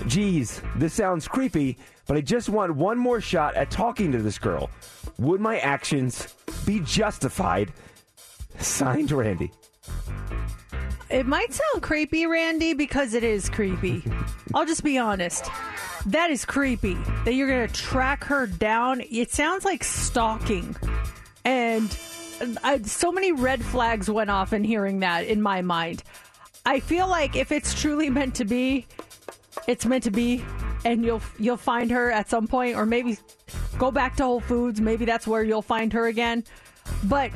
Geez, this sounds creepy, but I just want one more shot at talking to this girl. Would my actions be justified? Signed, Randy. It might sound creepy, Randy, because it is creepy. [laughs] I'll just be honest. That is creepy. That you're going to track her down. It sounds like stalking. And uh, I, so many red flags went off in hearing that in my mind. I feel like if it's truly meant to be, it's meant to be, and you'll you'll find her at some point, or maybe go back to Whole Foods. Maybe that's where you'll find her again. But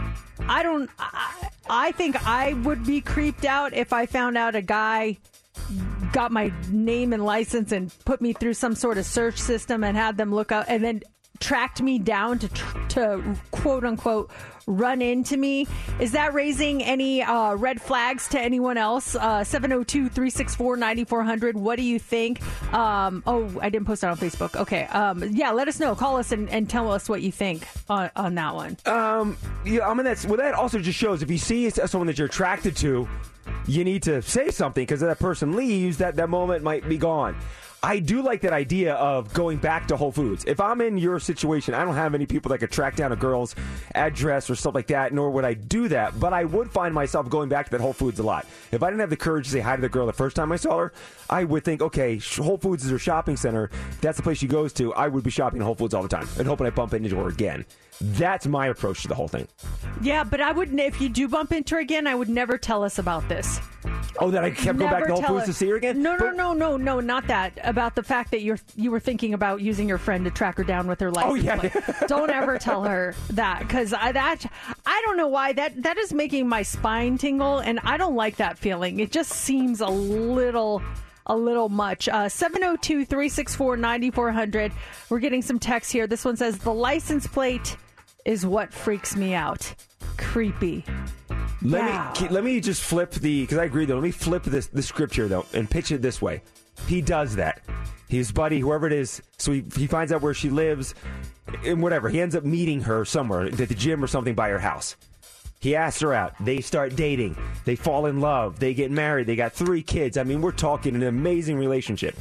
I don't. I, I think I would be creeped out if I found out a guy got my name and license and put me through some sort of search system and had them look up and then tracked me down to to quote unquote run into me is that raising any uh, red flags to anyone else uh, 702-364-9400 what do you think um, oh i didn't post it on facebook okay um, yeah let us know call us and, and tell us what you think on, on that one Um, yeah, I mean that's well. That also just shows if you see someone that you're attracted to, you need to say something because that person leaves, that that moment might be gone. I do like that idea of going back to Whole Foods. If I'm in your situation, I don't have any people that could track down a girl's address or stuff like that, nor would I do that. But I would find myself going back to that Whole Foods a lot. If I didn't have the courage to say hi to the girl the first time I saw her, I would think, okay, Whole Foods is her shopping center. That's the place she goes to. I would be shopping at Whole Foods all the time and hoping I bump into her again. That's my approach to the whole thing. yeah but i wouldn't. if you do bump into her again i would never tell us about this Oh, that I kept going back to Never Whole Foods to see her again? No, no, no, no, no, not that. About the fact that you're you were thinking about using your friend to track her down with her license Oh, yeah. plate. Don't ever [laughs] tell her that because I that I don't know why that that is making my spine tingle, and I don't like that feeling. It just seems a little. A little much. Uh, 702 364 9400. We're getting some text here. This one says, The license plate is what freaks me out. Creepy. Let me let me just flip the because I agree though. Let me flip this the script here though and pitch it this way. He does that. His buddy, whoever it is, so he, he finds out where she lives and whatever. He ends up meeting her somewhere at the gym or something by her house. He asks her out. They start dating. They fall in love. They get married. They got three kids. I mean, we're talking an amazing relationship.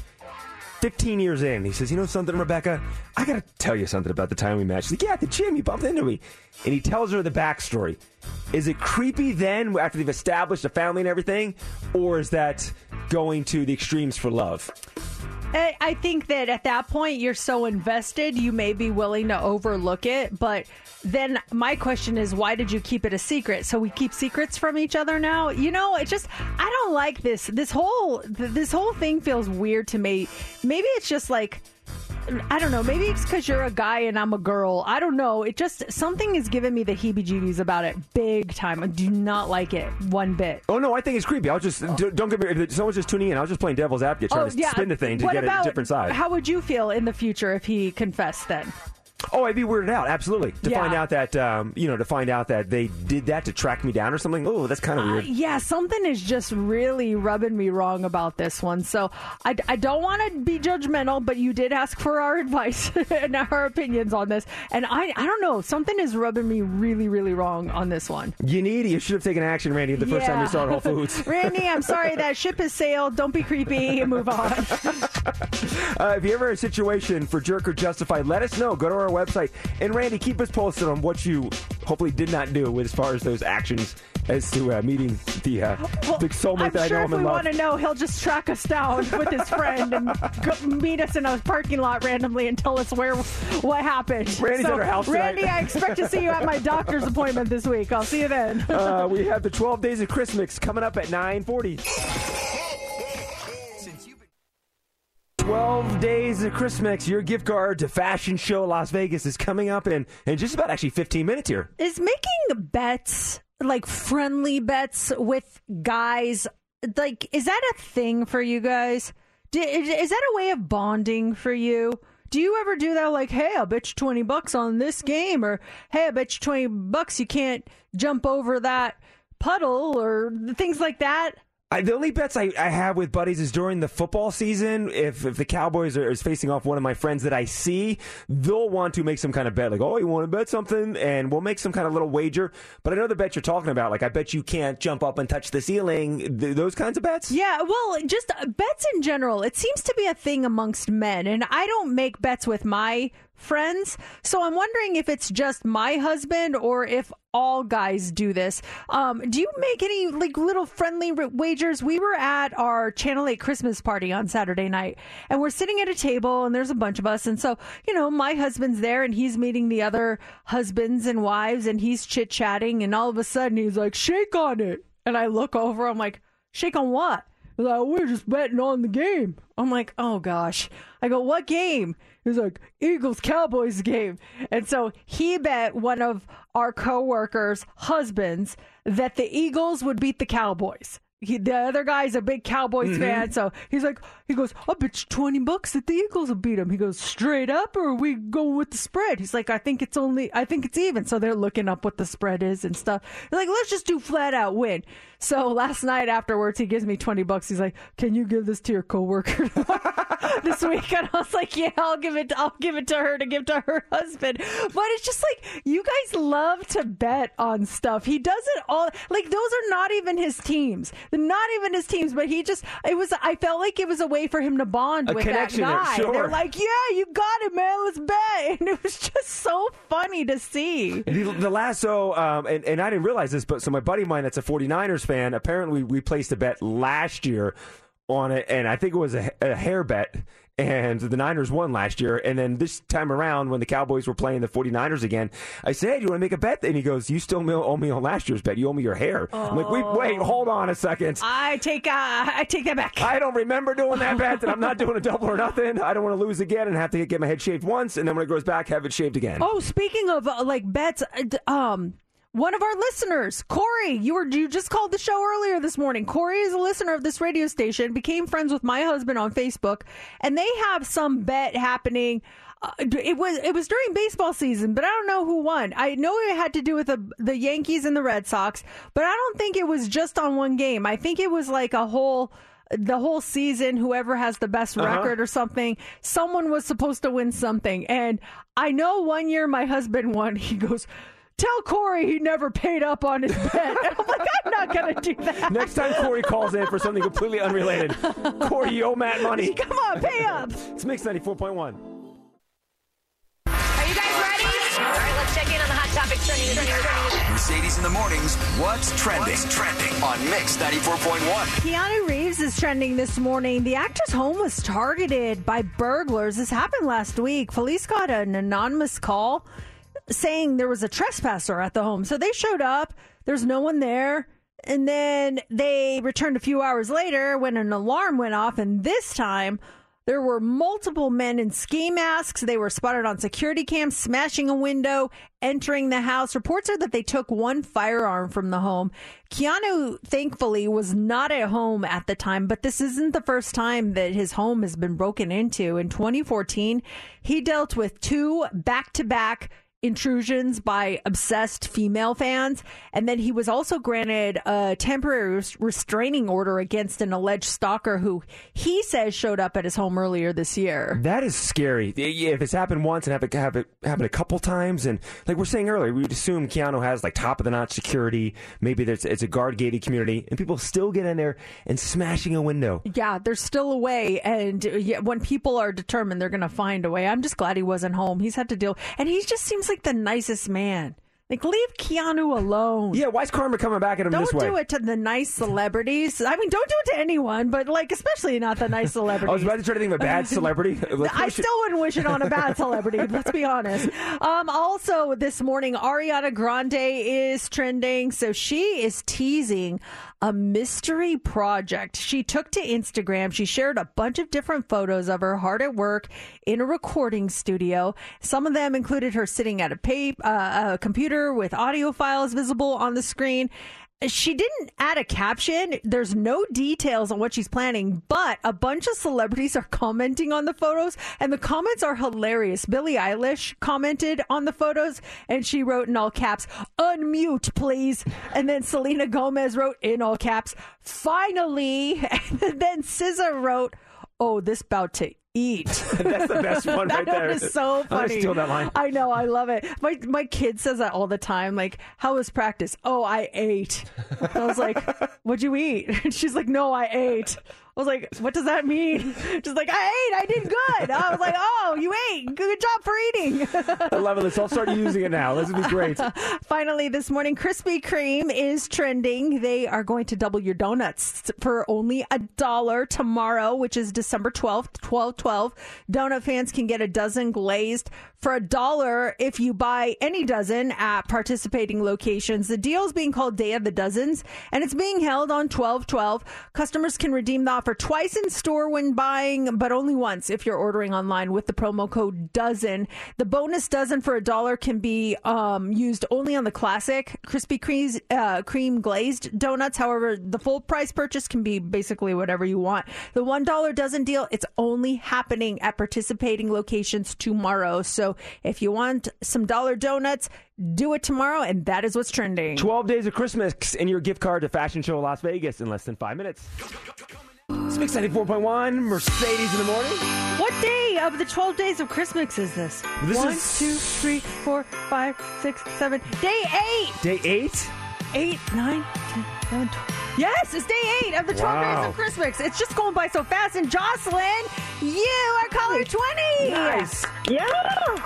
15 years in. He says, "You know something, Rebecca? I got to tell you something about the time we met." She's like, "Yeah, at the gym, you bumped into me," and he tells her the backstory. Is it creepy then, after they've established a family and everything, or is that going to the extremes for love? I I think that at that point you're so invested, you may be willing to overlook it. But then my question is, why did you keep it a secret? So we keep secrets from each other now. You know, it just I don't like this. This whole this whole thing feels weird to me. Maybe it's just like. I don't know. Maybe it's because you're a guy and I'm a girl. I don't know. It just something is giving me the heebie-jeebies about it, big time. I do not like it one bit. Oh no, I think it's creepy. I'll just d- don't get me. If someone's just tuning in, I was just playing devil's advocate, trying oh, to spin the thing to Oh, What get about, a different side. How would you feel in the future if he confessed then? Oh, I'd be weirded out, absolutely. To Yeah. find out that um, you know, to find out that they did that to track me down or something. Oh, that's kind of weird. Yeah, something is just really rubbing me wrong about this one. So I, I don't want to be judgmental, but you did ask for our [laughs] advice and our opinions on this. And I, I don't know, something is rubbing me really, really wrong on this one. You need. You should have taken action, Randy, the first time you saw Whole Foods. [laughs] Randy, I'm sorry that ship has sailed. Don't be creepy. Move on. [laughs] Uh, if you ever a situation for jerk or justified, let us know. Go to our website. And Randy, keep us posted on what you hopefully did not do as far as those actions as to uh, meeting the uh, big soulmate I'm that I sure know if we want to know, he'll just track us down with his friend and go meet us in a parking lot randomly and tell us where what happened. Randy's so, at our house tonight. Randy, I expect to see you at my doctor's appointment this week. I'll see you then. uh, we [laughs] have the 12 Days of Christmas coming up at 940. 12 days of Christmas, your gift card to Fashion Show Las Vegas is coming up in, in just about actually 15 minutes here. Is making bets like friendly bets with guys like is that a thing for you guys? Is, that a way of bonding for you? Do you ever do that? Like, hey, I'll bet you twenty bucks on this game, or hey, I bet you twenty bucks you can't jump over that puddle, or things like that. I, the only bets I, I have with buddies is during the football season. If, if the Cowboys are is facing off one of my friends that I see, they'll want to make some kind of bet, like, oh, you want to bet something, and we'll make some kind of little wager. But I know the bet you're talking about, like, I bet you can't jump up and touch the ceiling. Th- those kinds of bets. Yeah, well, just uh, bets in general. It seems to be a thing amongst men, and I don't make bets with my friends. So I'm wondering if it's just my husband or if all guys do this. Um, do you make any like little friendly r- wagers? We were at our Channel 8 Christmas party on Saturday night, and we're sitting at a table, and there's a bunch of us. And so, you know, my husband's there, and he's meeting the other husbands and wives, and he's chit chatting, and all of a sudden he's like, shake on it. And I look over, I'm like, shake on what? Like, we're just betting on the game. I'm like, oh gosh. I go, what game? He's like, Eagles Cowboys game. And so he bet one of our coworkers' husbands that the Eagles would beat the Cowboys. He, the other guy's a big Cowboys Mhm. fan, so he's like, he goes, I bet you twenty bucks that the Eagles will beat him. He goes, straight up, or are we go with the spread? He's like, I think it's only, I think it's even. So they're looking up what the spread is and stuff. They're like, let's just do flat out win. So last night afterwards, he gives me twenty bucks. He's like, can you give this to your coworker [laughs] this week? And I was like, yeah, I'll give it, I'll give it to her to give to her husband. But it's just like you guys love to bet on stuff. He does it all. Like those are not even his teams. They're not even his teams. But he just, it was. I felt like it was a way for him to bond A with that guy. sure. They're like, yeah, you got it, man. Let's bet. [laughs] And it was just so funny to see. The, the last, so, um, and, and I didn't realize this, but so my buddy of mine that's a 49ers fan, apparently we placed a bet last year on it, and I think it was a, a hair bet, and the Niners won last year. And then this time around, when the Cowboys were playing the 49ers again, I said, hey, do you want to make a bet? And he goes, you still owe me on last year's bet. You owe me your hair. I'm like, wait, wait, hold on a second. I take, uh, I take that back. I don't remember doing that bet, and I'm not [laughs] doing a double or nothing. I don't want to lose again and have to get my head shaved once, and then when it grows back, have it shaved again. Oh, speaking of uh, like bets, uh, um, one of our listeners, Corey, you were you just called the show earlier this morning. Corey is a listener of this radio station, became friends with my husband on Facebook, and they have some bet happening. Uh, it was it was during baseball season, but I don't know who won. I know it had to do with the the Yankees and the Red Sox, but I don't think it was just on one game. I think it was like a whole the whole season whoever has the best Uh-huh. record or something someone was supposed to win something and i know one year my husband won [laughs] he goes Tell Corey he never paid up on his bet. And [laughs] I'm like, I'm not going to do that. Next time Corey calls in for something completely unrelated, [laughs] Corey, you owe Matt money. [laughs] Come on, pay up. It's Mix 94.1. Are you guys ready? All right, let's check in on the hot topic trending. trending, trending. Mercedes in the mornings. What's trending? What's trending on Mix 94.1? Keanu Reeves is trending this morning. The actor's home was targeted by burglars. This happened last week. Police got an anonymous call saying there was a trespasser at the home. So they showed up. There's no one there. And then they returned a few hours later when an alarm went off. And this time, there were multiple men in ski masks. They were spotted on security cams, smashing a window, entering the house. Reports are that they took one firearm from the home. Keanu, thankfully, was not at home at the time, but this isn't the first time that his home has been broken into. In 2014, he dealt with two back to back intrusions by obsessed female fans. And then he was also granted a temporary restraining order against an alleged stalker who he says showed up at his home earlier this year. That is scary. If it's happened once and have it, have it happen a couple times, and like we're saying earlier, we would assume Keanu has like top of the notch security. Maybe there's it's a guard gated community, and people still get in there and smashing a window. Yeah, there's still a way. And uh, when people are determined, they're going to find a way. I'm just glad he wasn't home. He's had to deal. And he just seems like the nicest man. Like, leave Keanu alone. Yeah, why is Karma coming back at him Don't this way? do it to the nice celebrities. I mean, don't do it to anyone, but like, especially not the nice [laughs] celebrities. I was about to try to think of a bad [laughs] celebrity. I still wouldn't wish it on a bad [laughs] celebrity. let's be honest. Um, also, this morning, Ariana Grande is trending. So she is teasing a mystery project. She took to Instagram. She shared a bunch of different photos of her hard at work in a recording studio. Some of them included her sitting at a, uh, a computer with audio files visible on the screen. She didn't add a caption. There's no details on what she's planning, but a bunch of celebrities are commenting on the photos, and the comments are hilarious. Billie Eilish commented on the photos, and she wrote in all caps, "Unmute, please." And then Selena Gomez wrote in all caps, "Finally." [laughs] And then SZA wrote, "Oh, this bout to eat." [laughs] That's the best one [laughs] that right there. one is so oh, gonna funny. steal that line. I know, I love it. My my kid says that all the time. Like, how was practice? Oh, I ate. I was like, what'd you eat? [laughs] And she's like, no, I ate. I was like, what does that mean? [laughs] Just like, I ate. I did good. I was like, oh, you ate. Good job for eating. [laughs] I love it. Let's all start using it now. This would be great. [laughs] Finally, this morning, Krispy Kreme is trending. They are going to double your donuts for only a dollar tomorrow, which is December 12th, 12 12. Donut fans can get a dozen glazed for a dollar if you buy any dozen at participating locations. The deal is being called Day of the Dozens, and it's being held on 12 12. Customers can redeem the offer twice in store when buying, but only once if you're ordering online with the promo code DOZEN. The bonus dozen for a dollar can be um, used only on the classic Krispy Kreme's uh, cream glazed donuts. However, the full price purchase can be basically whatever you want. The one dollar dozen deal, it's only happening at participating locations tomorrow. So if you want some dollar donuts, do it tomorrow, and that is what's trending. 12 days of Christmas and your gift card to Fashion Show Las Vegas in less than five minutes. It's Mix 94.1, Mercedes in the morning. What day of the 12 days of Christmas is this? This One, is- two, three, four, five, six, seven. Day eight! Day eight? Eight, nine, ten, eleven, twelve. Yes, it's day eight of the 12 days Wow. of Christmas. It's just going by so fast. And Jocelyn, you are caller 20. Nice. Yeah.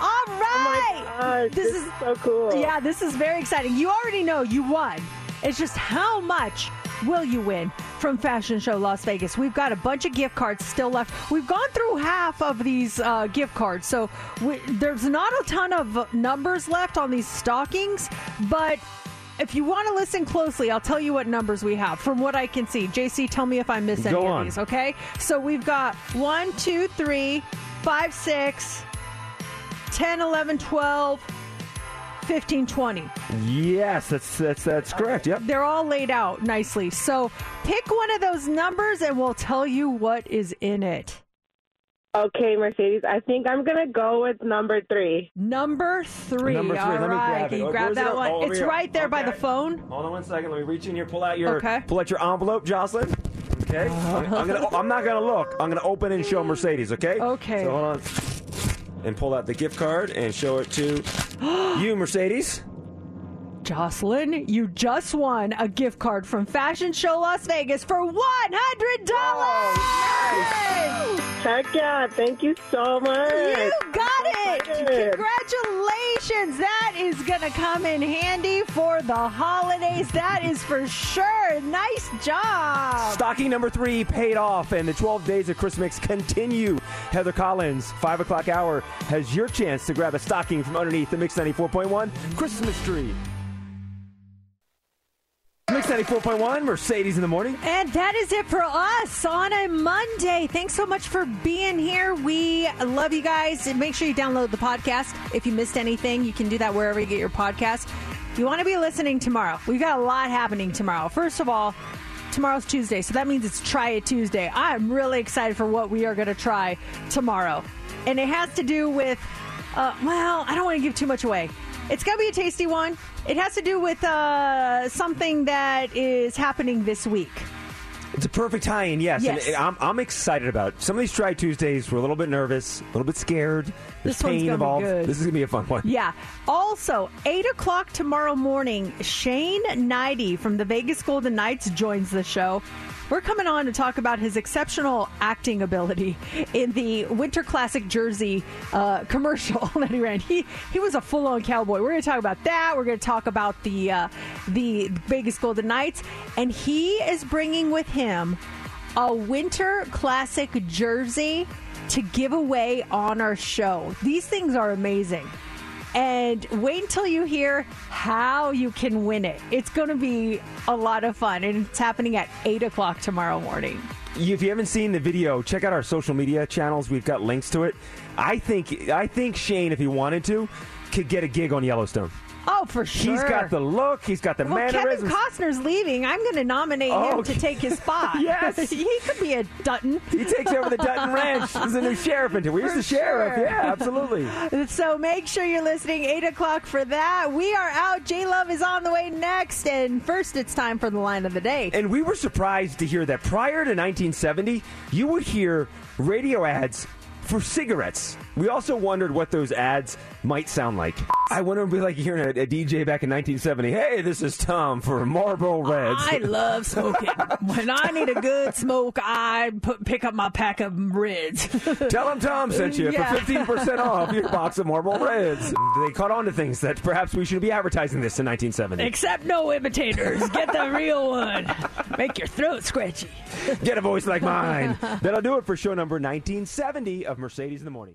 All right. this, is so cool. Yeah, this is very exciting. You already know you won. It's just how much will you win from Fashion Show Las Vegas? We've got a bunch of gift cards still left. We've gone through half of these uh, gift cards, so we, there's not a ton of numbers left on these stockings, but. If you want to listen closely, I'll tell you what numbers we have from what I can see. JC, tell me if I miss any Go of on. these, okay? So we've got 1, 2, 3, 5, 6, 10, 11, 12, 15, 20. Yes, that's that's that's correct. Yep. They're all laid out nicely. So pick one of those numbers and we'll tell you what is in it. Okay, Mercedes. I think I'm gonna go with number three. Number three. Number three. All Let me right. grab it. Can you Oh, grab where's it? that Oh, one? over it's here. right there by the phone. Hold on one second. Let me reach in here. Pull out your Okay. pull out your envelope, Jocelyn. Okay. I'm, I'm gonna. I'm not gonna look. I'm gonna open and show Mercedes. Okay. [laughs] Okay. So hold on. And pull out the gift card and show it to [gasps] you, Mercedes. Jocelyn, you just won a gift card from Fashion Show Las Vegas for $100. Heck yeah. Thank you so much. You got it. Congratulations. That is going to come in handy for the holidays. That is for sure. Nice job. Stocking number three paid off, and the 12 days of Christmas continue. Heather Collins, 5 o'clock hour, has your chance to grab a stocking from underneath the Mix 94.1 Christmas tree. Mix 94.1, Mercedes in the morning. And that is it for us on a Monday. Thanks so much for being here. We love you guys. And make sure you download the podcast. If you missed anything, you can do that wherever you get your podcast. You want to be listening tomorrow. We've got a lot happening tomorrow. First of all, tomorrow's Tuesday, so that means it's Try It Tuesday. I'm really excited for what we are going to try tomorrow. And it has to do with, uh, well, I don't want to give too much away. It's going to be a tasty one. It has to do with uh, something that is happening this week. It's a perfect tie-in, yes. Yes. And I'm, I'm excited about it. Some of these Try Tuesdays, we're a little bit nervous, a little bit scared. There's This one's pain gonna be involved. good. This is going to be a fun one. Yeah. Also, 8 o'clock tomorrow morning, Shane Knighty from the Vegas Golden Knights joins the show. We're coming on to talk about his exceptional acting ability in the Winter Classic jersey uh, commercial that he ran. He he was a full on cowboy. We're going to talk about that. We're going to talk about the uh, the Vegas Golden Knights, and he is bringing with him a Winter Classic jersey to give away on our show. These things are amazing. And wait until you hear how you can win it. It's going to be a lot of fun, and it's happening at 8 o'clock tomorrow morning. If you haven't seen the video, check out our social media channels. We've got links to it. I think I think Shane, if he wanted to, could get a gig on Yellowstone. Oh, for sure. He's got the look. He's got the well, Kevin mannerisms. Costner's leaving. I'm going to nominate Oh, him to take his [laughs] spot. Yes. [laughs] he could be a Dutton. he takes over the Dutton [laughs] Ranch. He's the new sheriff. Where's For the sheriff? sure. Yeah, absolutely. So make sure you're listening 8 o'clock for that. We are out. J Love is on the way next. And first, it's time for the line of the day. And we were surprised to hear that prior to 1970, you would hear radio ads for cigarettes. We also wondered what those ads might sound like. I wonder if it'd be like hearing a, a DJ back in 1970. Hey, this is Tom for Marlboro Reds. I love smoking. [laughs] when I need a good smoke, I put, pick up my pack of Reds. [laughs] Tell them Tom sent you Yeah. for 15% off your box of Marlboro Reds. They caught on to things that perhaps we shouldn't be advertising this in 1970. Except no imitators. Get the real one. Make your throat scratchy. Get a voice like mine. That'll do it for show number 1970 of Mercedes in the Morning.